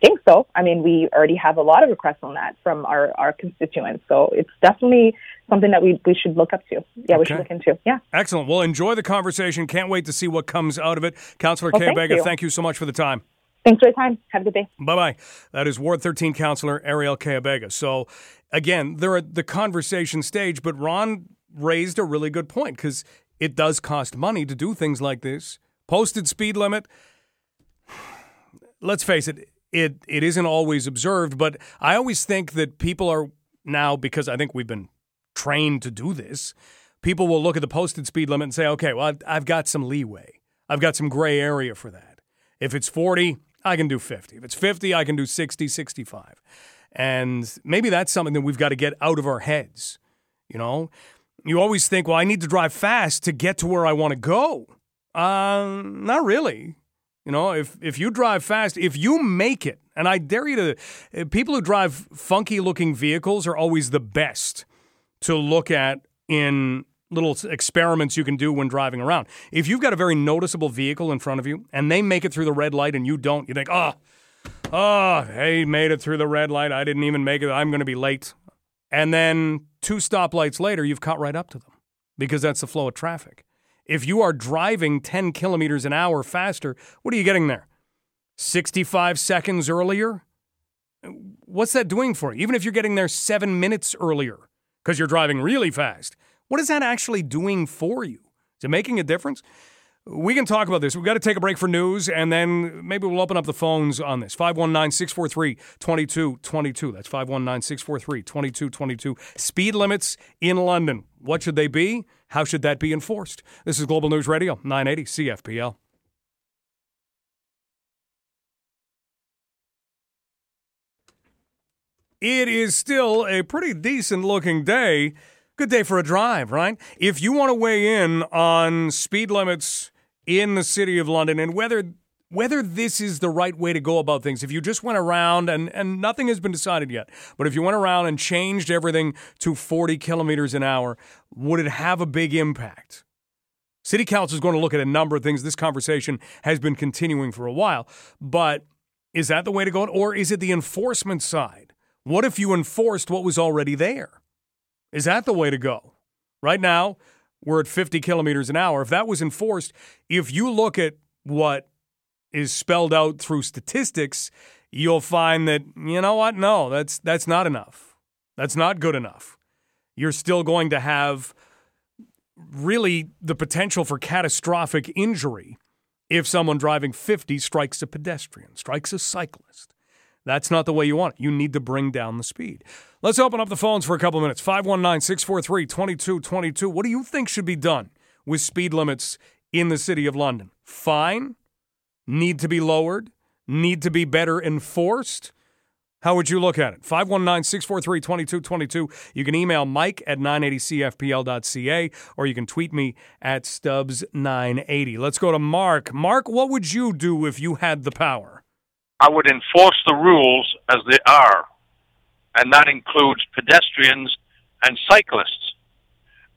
Think so. I mean, we already have a lot of requests on that from our, our constituents. So it's definitely something that we, we should look up to. Yeah, okay. we should look into. Yeah. Excellent. Well, enjoy the conversation. Can't wait to see what comes out of it. Councillor well, Kayabaga, thank, thank you so much for the time. Thanks for your time. Have a good day. Bye bye. That is Ward 13 Councillor Arielle Kayabaga. So, again, they're at the conversation stage, but Ron raised a really good point because it does cost money to do things like this. Posted speed limit. Let's face it, it it isn't always observed, but I always think that people are now because I think we've been trained to do this. People will look at the posted speed limit and say, "Okay, well, I've, got some leeway. I've got some gray area for that. If it's 40, I can do 50. If it's 50, I can do 60, 65." And maybe that's something that we've got to get out of our heads. You know, you always think, well, I need to drive fast to get to where I want to go. Uh, not really. You know, if if you drive fast, if you make it, and I dare you to, uh, people who drive funky looking vehicles are always the best to look at in little experiments you can do when driving around. If you've got a very noticeable vehicle in front of you and they make it through the red light and you don't, you think, oh, oh, they made it through the red light. I didn't even make it. I'm going to be late. And then two stoplights later, you've caught right up to them because that's the flow of traffic. If you are driving 10 kilometers an hour faster, what are you getting there? 65 seconds earlier? What's that doing for you? Even if you're getting there seven minutes earlier because you're driving really fast, what is that actually doing for you? Is it making a difference? We can talk about this. We've got to take a break for news, and then maybe we'll open up the phones on this. 519 643 2222. That's 519 643 2222. Speed limits in London. What should they be? How should that be enforced? This is Global News Radio, 980 CFPL. It is still a pretty decent looking day. Good day for a drive, right? If you want to weigh in on speed limits in the city of London and whether whether this is the right way to go about things. If you just went around and, and nothing has been decided yet, but if you went around and changed everything to 40 kilometers an hour, would it have a big impact? City Council is going to look at a number of things. This conversation has been continuing for a while, but is that the way to go? Or is it the enforcement side? What if you enforced what was already there? Is that the way to go? Right now, we're at 50 kilometers an hour. If that was enforced, if you look at what is spelled out through statistics, you'll find that, you know what? No, that's, that's not enough. That's not good enough. You're still going to have really the potential for catastrophic injury if someone driving 50 strikes a pedestrian, strikes a cyclist. That's not the way you want it. You need to bring down the speed. Let's open up the phones for a couple minutes. 519 643 2222. What do you think should be done with speed limits in the City of London? Fine? Need to be lowered? Need to be better enforced? How would you look at it? 519 643 2222. You can email mike at 980cfpl.ca or you can tweet me at Stubbs980. Let's go to Mark. Mark, what would you do if you had the power? I would enforce the rules as they are and that includes pedestrians and cyclists.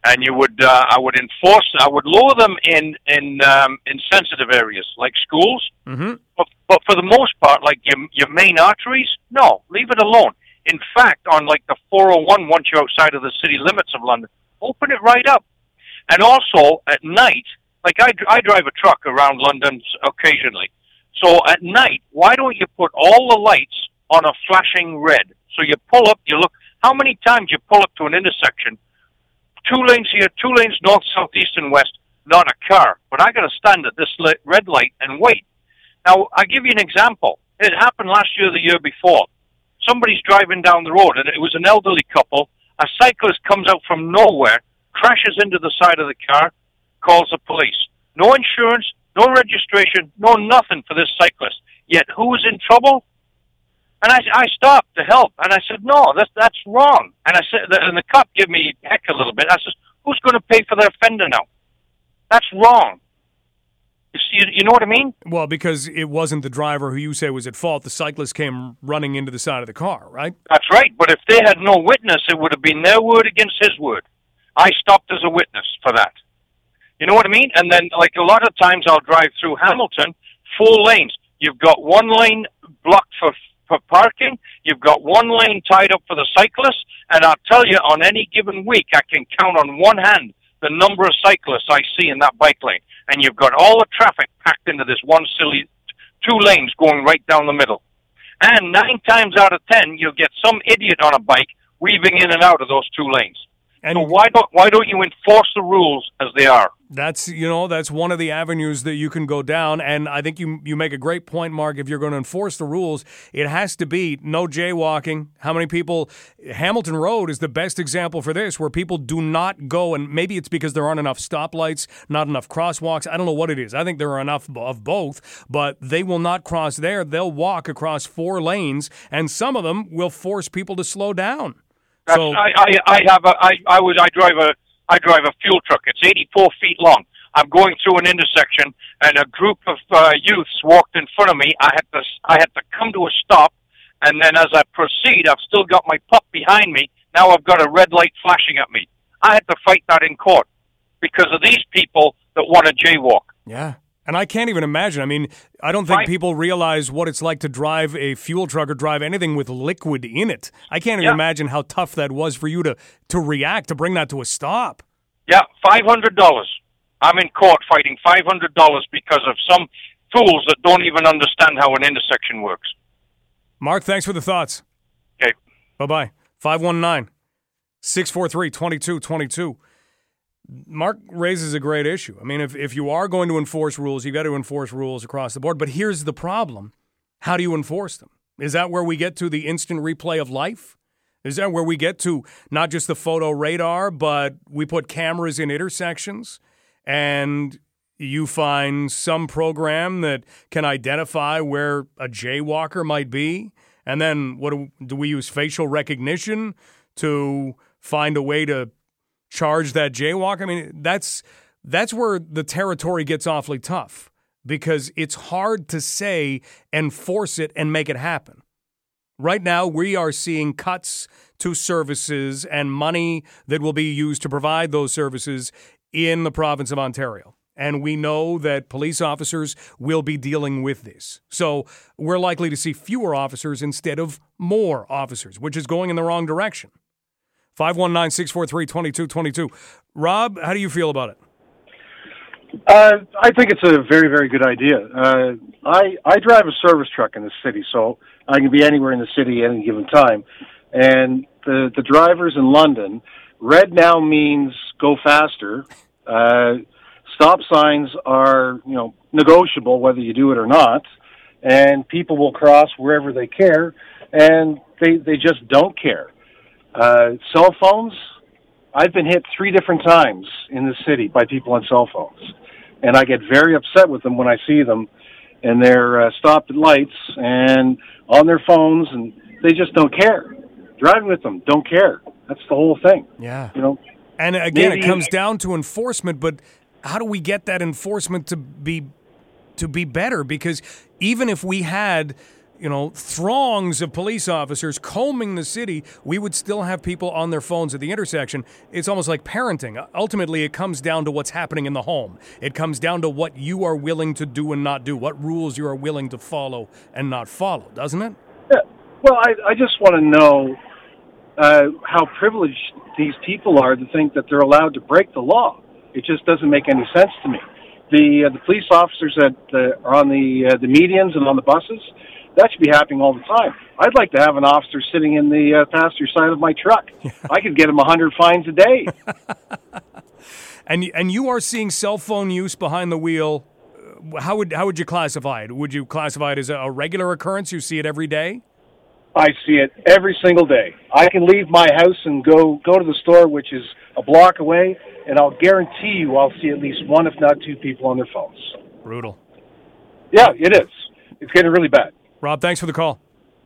And you would, uh, I would enforce, I would lower them in in um, in sensitive areas like schools. Mm-hmm. But, but for the most part, like your your main arteries, no, leave it alone. In fact, on like the 401, once you're outside of the city limits of London, open it right up. And also at night, like I, I drive a truck around London occasionally. So at night, why don't you put all the lights on a flashing red? So you pull up, you look. How many times you pull up to an intersection, two lanes here, two lanes north, south, east, and west, not a car. But I got to stand at this red light and wait. Now I give you an example. It happened last year, the year before. Somebody's driving down the road, and it was an elderly couple. A cyclist comes out from nowhere, crashes into the side of the car, calls the police. No insurance, no registration, no nothing for this cyclist. Yet who is in trouble? And I, I stopped to help, and I said, "No, that's that's wrong." And I said, and the cop gave me heck a little bit. I said, "Who's going to pay for the offender now? That's wrong." You, see, you know what I mean? Well, because it wasn't the driver who you say was at fault. The cyclist came running into the side of the car, right? That's right. But if they had no witness, it would have been their word against his word. I stopped as a witness for that. You know what I mean? And then, like a lot of times, I'll drive through Hamilton, four lanes. You've got one lane blocked for for parking. You've got one lane tied up for the cyclists, and I'll tell you, on any given week, I can count on one hand the number of cyclists I see in that bike lane. And you've got all the traffic packed into this one silly two lanes going right down the middle. And nine times out of ten, you'll get some idiot on a bike weaving in and out of those two lanes. And so why don't why don't you enforce the rules as they are? That's you know that's one of the avenues that you can go down, and I think you you make a great point, Mark. If you're going to enforce the rules, it has to be no jaywalking. How many people? Hamilton Road is the best example for this, where people do not go, and maybe it's because there aren't enough stoplights, not enough crosswalks. I don't know what it is. I think there are enough of both, but they will not cross there. They'll walk across four lanes, and some of them will force people to slow down. So I, I, I have a, I, I was, I drive a, I drive a fuel truck. It's 84 feet long. I'm going through an intersection, and a group of uh, youths walked in front of me. I had to, I had to come to a stop, and then as I proceed, I've still got my pup behind me. Now I've got a red light flashing at me. I had to fight that in court because of these people that want to jaywalk. Yeah. And I can't even imagine. I mean, I don't think right. people realize what it's like to drive a fuel truck or drive anything with liquid in it. I can't even yeah. imagine how tough that was for you to to react to bring that to a stop. Yeah, five hundred dollars. I'm in court fighting five hundred dollars because of some fools that don't even understand how an intersection works. Mark, thanks for the thoughts. Okay. Bye bye. 519 643 2222. Mark raises a great issue. I mean, if, if you are going to enforce rules, you've got to enforce rules across the board. But here's the problem how do you enforce them? Is that where we get to the instant replay of life? Is that where we get to not just the photo radar, but we put cameras in intersections and you find some program that can identify where a jaywalker might be? And then what do, do we use facial recognition to find a way to charge that jaywalk. I mean, that's that's where the territory gets awfully tough because it's hard to say and force it and make it happen. Right now, we are seeing cuts to services and money that will be used to provide those services in the province of Ontario. And we know that police officers will be dealing with this. So we're likely to see fewer officers instead of more officers, which is going in the wrong direction. 519 643 2222. Rob, how do you feel about it? Uh, I think it's a very, very good idea. Uh, I I drive a service truck in the city, so I can be anywhere in the city at any given time. And the the drivers in London, red now means go faster. Uh, stop signs are you know negotiable whether you do it or not, and people will cross wherever they care, and they they just don't care. Uh, cell phones, I've been hit three different times in the city by people on cell phones. And I get very upset with them when I see them and they're uh, stopped at lights and on their phones and they just don't care. Driving with them, don't care. That's the whole thing. Yeah. You know? And again, maybe, it comes down to enforcement, but how do we get that enforcement to be to be better? Because even if we had you know, throngs of police officers combing the city, we would still have people on their phones at the intersection. It's almost like parenting. Ultimately, it comes down to what's happening in the home. It comes down to what you are willing to do and not do, what rules you are willing to follow and not follow, doesn't it? Yeah. Well, I, I just want to know uh, how privileged these people are to think that they're allowed to break the law. It just doesn't make any sense to me. The uh, the police officers that uh, are on the uh, the medians and on the buses, that should be happening all the time. I'd like to have an officer sitting in the uh, passenger side of my truck. I could get him a hundred fines a day. and and you are seeing cell phone use behind the wheel. Uh, how would how would you classify it? Would you classify it as a regular occurrence? You see it every day. I see it every single day. I can leave my house and go go to the store, which is a block away, and I'll guarantee you I'll see at least one, if not two, people on their phones. Brutal. Yeah, it is. It's getting really bad. Rob, thanks for the call.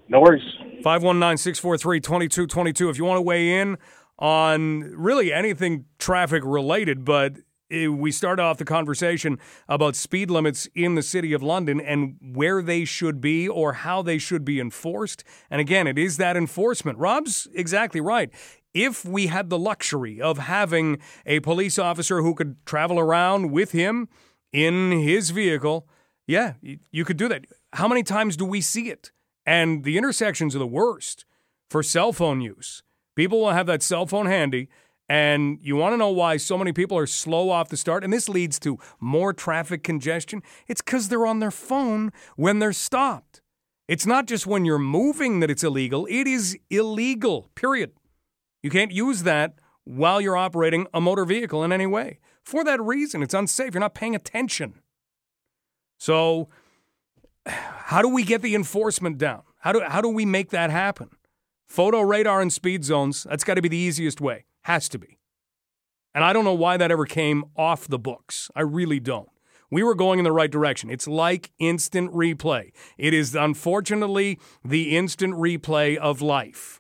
No worries. 519 643 2222. If you want to weigh in on really anything traffic related, but we start off the conversation about speed limits in the city of London and where they should be or how they should be enforced. And again, it is that enforcement. Rob's exactly right. If we had the luxury of having a police officer who could travel around with him in his vehicle, yeah, you could do that. How many times do we see it? And the intersections are the worst for cell phone use. People will have that cell phone handy, and you want to know why so many people are slow off the start, and this leads to more traffic congestion. It's because they're on their phone when they're stopped. It's not just when you're moving that it's illegal, it is illegal, period. You can't use that while you're operating a motor vehicle in any way. For that reason, it's unsafe. You're not paying attention. So, how do we get the enforcement down? How do, how do we make that happen? Photo radar and speed zones, that's got to be the easiest way. Has to be. And I don't know why that ever came off the books. I really don't. We were going in the right direction. It's like instant replay. It is unfortunately the instant replay of life.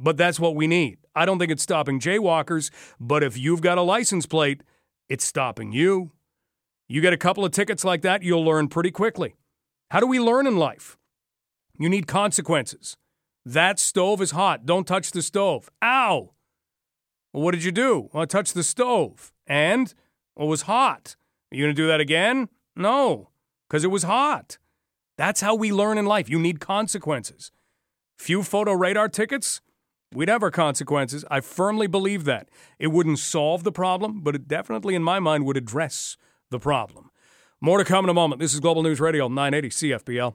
But that's what we need. I don't think it's stopping jaywalkers, but if you've got a license plate, it's stopping you. You get a couple of tickets like that, you'll learn pretty quickly. How do we learn in life? You need consequences. That stove is hot. Don't touch the stove. Ow! Well, what did you do? Well, I touched the stove. And? Well, it was hot. Are you going to do that again? No, because it was hot. That's how we learn in life. You need consequences. Few photo radar tickets, we'd have our consequences. I firmly believe that. It wouldn't solve the problem, but it definitely, in my mind, would address the problem. More to come in a moment. This is Global News Radio 980 CFPL.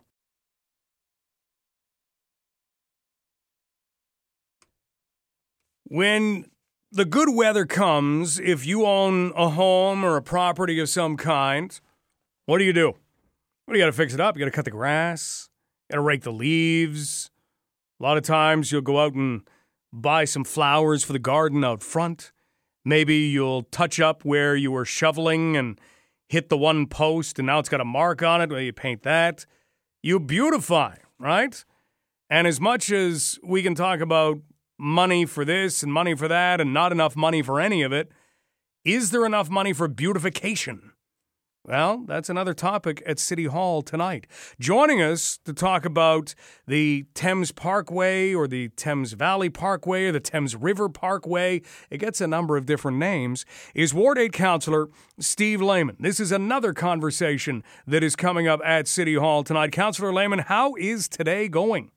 When the good weather comes, if you own a home or a property of some kind, what do you do? Well, you got to fix it up. You got to cut the grass, got to rake the leaves. A lot of times you'll go out and buy some flowers for the garden out front. Maybe you'll touch up where you were shoveling and hit the one post and now it's got a mark on it. Well, you paint that. You beautify, right? And as much as we can talk about money for this and money for that and not enough money for any of it, is there enough money for beautification? Well, that's another topic at City Hall tonight. Joining us to talk about the Thames Parkway or the Thames Valley Parkway or the Thames River Parkway, it gets a number of different names, is Ward 8 Councillor Steve Lehman. This is another conversation that is coming up at City Hall tonight. Councillor Lehman, how is today going?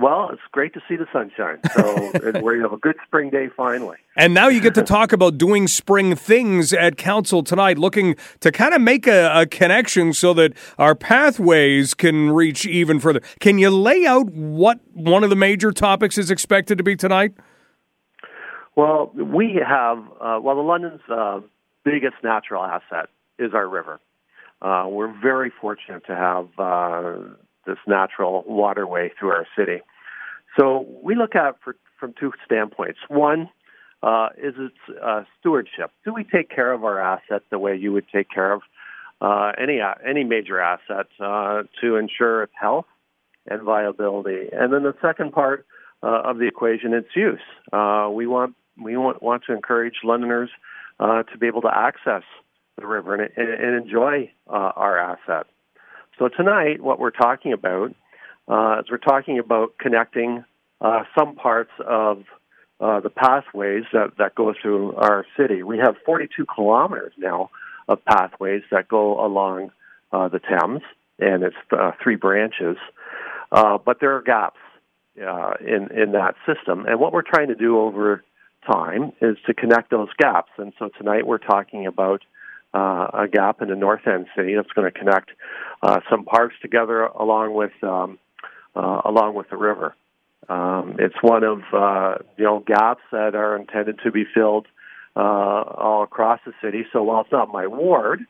Well, it's great to see the sunshine. So we have a good spring day finally. And now you get to talk about doing spring things at council tonight, looking to kind of make a, a, connection so that our pathways can reach even further. Can you lay out what one of the major topics is expected to be tonight? Well, we have, uh, well, the London's uh, biggest natural asset is our river. Uh, we're very fortunate to have uh, this natural waterway through our city. So we look at for, from two standpoints. One uh, is its uh, stewardship. Do we take care of our asset the way you would take care of uh, any any major asset uh, to ensure its health and viability? And then the second part uh, of the equation, its use. Uh, we want we want, want to encourage Londoners to be able to access the river and, and, and enjoy our asset. So tonight, what we're talking about uh, is we're talking about connecting uh, some parts of uh, the pathways that, that go through our city. We have 42 kilometers now of pathways that go along uh, the Thames, and it's uh, three branches. Uh, but there are gaps in in that system, and what we're trying to do over time is to connect those gaps. And so tonight we're talking about uh, a gap in the north end city that's going to connect uh, some parks together along with um, uh, along with the river. Um, it's one of uh, you know gaps that are intended to be filled uh, all across the city. So while it's not my ward,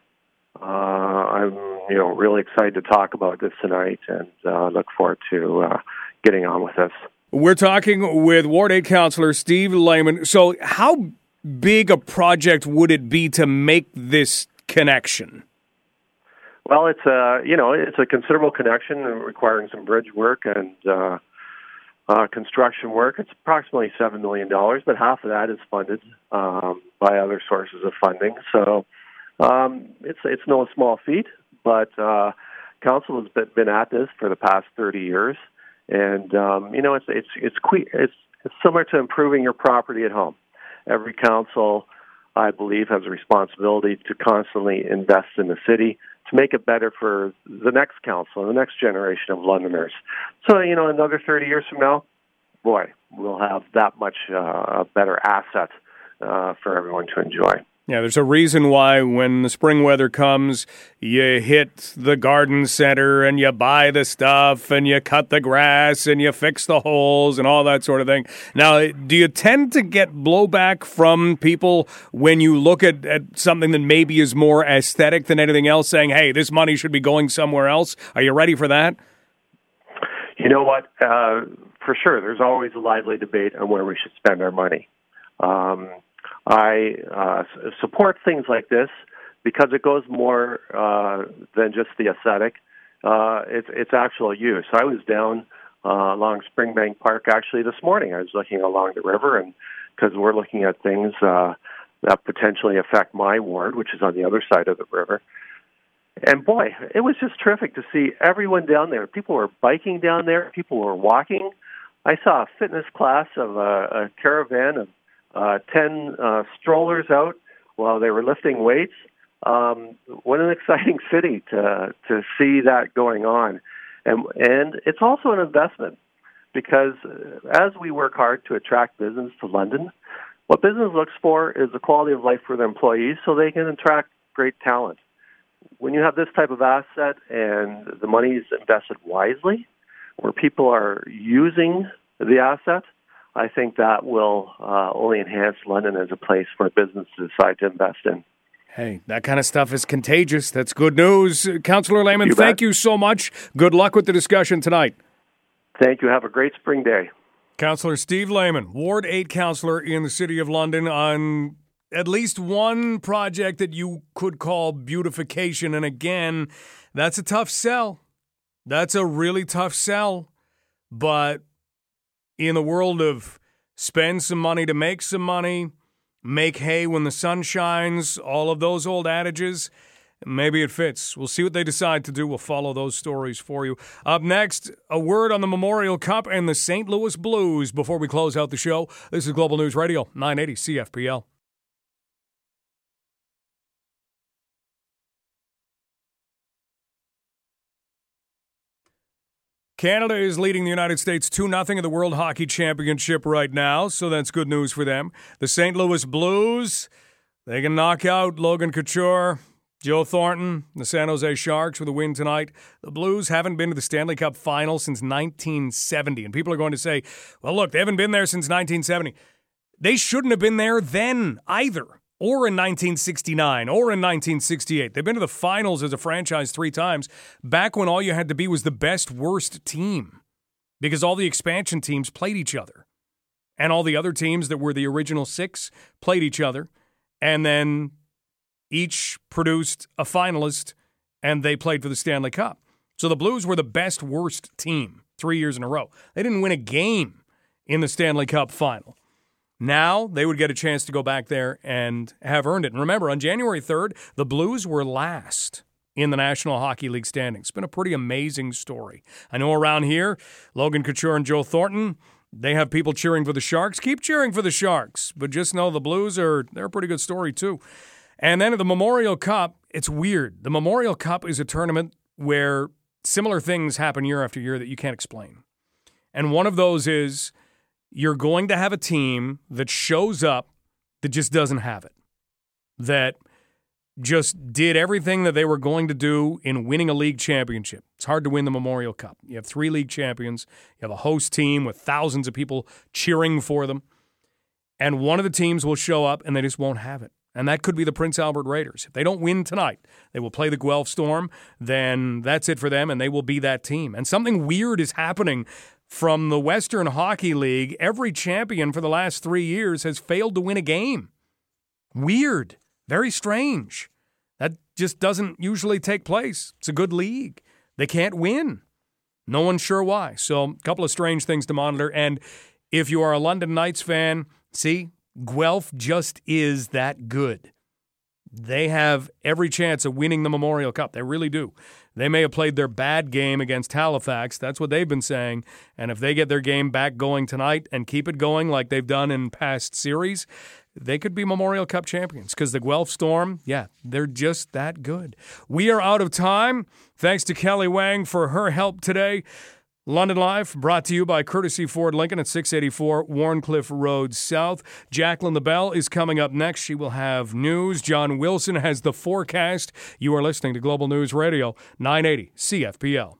uh, I'm you know really excited to talk about this tonight and uh, look forward to uh, getting on with this. We're talking with Ward 8 Councillor Steve Lehman. So, how big a project would it be to make this connection? Well, it's a you know it's a considerable connection requiring some bridge work and uh, uh, construction work. It's approximately seven million dollars, but half of that is funded um, by other sources of funding. So um, it's it's no small feat. But uh, council has been, at this for the past thirty years, and um, you know it's it's it's it's it's similar to improving your property at home every council, I believe, has a responsibility to constantly invest in the city to make it better for the next council and the next generation of Londoners. So, you know, another 30 years from now, boy, we'll have that much uh, better asset uh, for everyone to enjoy. Yeah, there's a reason why when the spring weather comes, you hit the garden center and you buy the stuff and you cut the grass and you fix the holes and all that sort of thing. Now, do you tend to get blowback from people when you look at, at something that maybe is more aesthetic than anything else, saying, hey, this money should be going somewhere else? Are you ready for that? You know what? Uh, for sure, there's always a lively debate on where we should spend our money. Um, I uh, support things like this because it goes more uh, than just the aesthetic. Uh, it's it's actual use. I was down uh, along Springbank Park actually this morning. I was looking along the river, and because we're looking at things uh, that potentially affect my ward, which is on the other side of the river. And boy, it was just terrific to see everyone down there. People were biking down there. People were walking. I saw a fitness class of a, a caravan of uh, 10 uh, strollers out while they were lifting weights. Um, what an exciting city to, to see that going on. And, and it's also an investment because uh, as we work hard to attract business to London, what business looks for is the quality of life for their employees so they can attract great talent. When you have this type of asset and the money is invested wisely, where people are using the asset, I think that will uh, only enhance London as a place for a business to decide to invest in. Hey, that kind of stuff is contagious. That's good news. Councillor Lehman, you thank you so much. Good luck with the discussion tonight. Thank you. Have a great spring day. Councillor Steve Lehman, Ward 8 councillor in the City of London, on at least one project that you could call beautification. And again, that's a tough sell. That's a really tough sell. But in the world of spend some money to make some money, make hay when the sun shines, all of those old adages, maybe it fits. We'll see what they decide to do. We'll follow those stories for you. Up next, a word on the Memorial Cup and the St. Louis Blues before we close out the show. This is Global News Radio, 980 CFPL. Canada is leading the United States 2 0 in the World Hockey Championship right now, so that's good news for them. The St. Louis Blues, they can knock out Logan Couture, Joe Thornton, the San Jose Sharks with a win tonight. The Blues haven't been to the Stanley Cup final since 1970, and people are going to say, well, look, they haven't been there since 1970. They shouldn't have been there then either or in 1969 or in 1968. They've been to the finals as a franchise three times, back when all you had to be was the best worst team because all the expansion teams played each other. And all the other teams that were the original six played each other. And then each produced a finalist and they played for the Stanley Cup. So the Blues were the best worst team three years in a row. They didn't win a game in the Stanley Cup final. Now they would get a chance to go back there and have earned it. And remember, on January 3rd, the Blues were last in the National Hockey League standings. It's been a pretty amazing story. I know around here, Logan Couture and Joe Thornton, they have people cheering for the Sharks. Keep cheering for the Sharks, but just know the Blues are they're a pretty good story too. And then at the Memorial Cup, it's weird. The Memorial Cup is a tournament where similar things happen year after year that you can't explain. And one of those is you're going to have a team that shows up that just doesn't have it, that just did everything that they were going to do in winning a league championship. It's hard to win the Memorial Cup. You have three league champions, you have a host team with thousands of people cheering for them, and one of the teams will show up and they just won't have it. And that could be the Prince Albert Raiders. If they don't win tonight, they will play the Guelph Storm, then that's it for them, and they will be that team. And something weird is happening from the Western Hockey League, every champion for the last three years has failed to win a game. Weird. Very strange. That just doesn't usually take place. It's a good league. They can't win. No one's sure why. So, a couple of strange things to monitor. And if you are a London Knights fan, see, Guelph just is that good. They have every chance of winning the Memorial Cup. They really do. They may have played their bad game against Halifax. That's what they've been saying. And if they get their game back going tonight and keep it going like they've done in past series, they could be Memorial Cup champions because the Guelph Storm, yeah, they're just that good. We are out of time. Thanks to Kelly Wang for her help today. London Live brought to you by Courtesy Ford Lincoln at 684 Wharncliffe Road South. Jacquelyn LeBel is coming up next. She will have news. John Wilson has the forecast. You are listening to Global News Radio, 980 CFPL.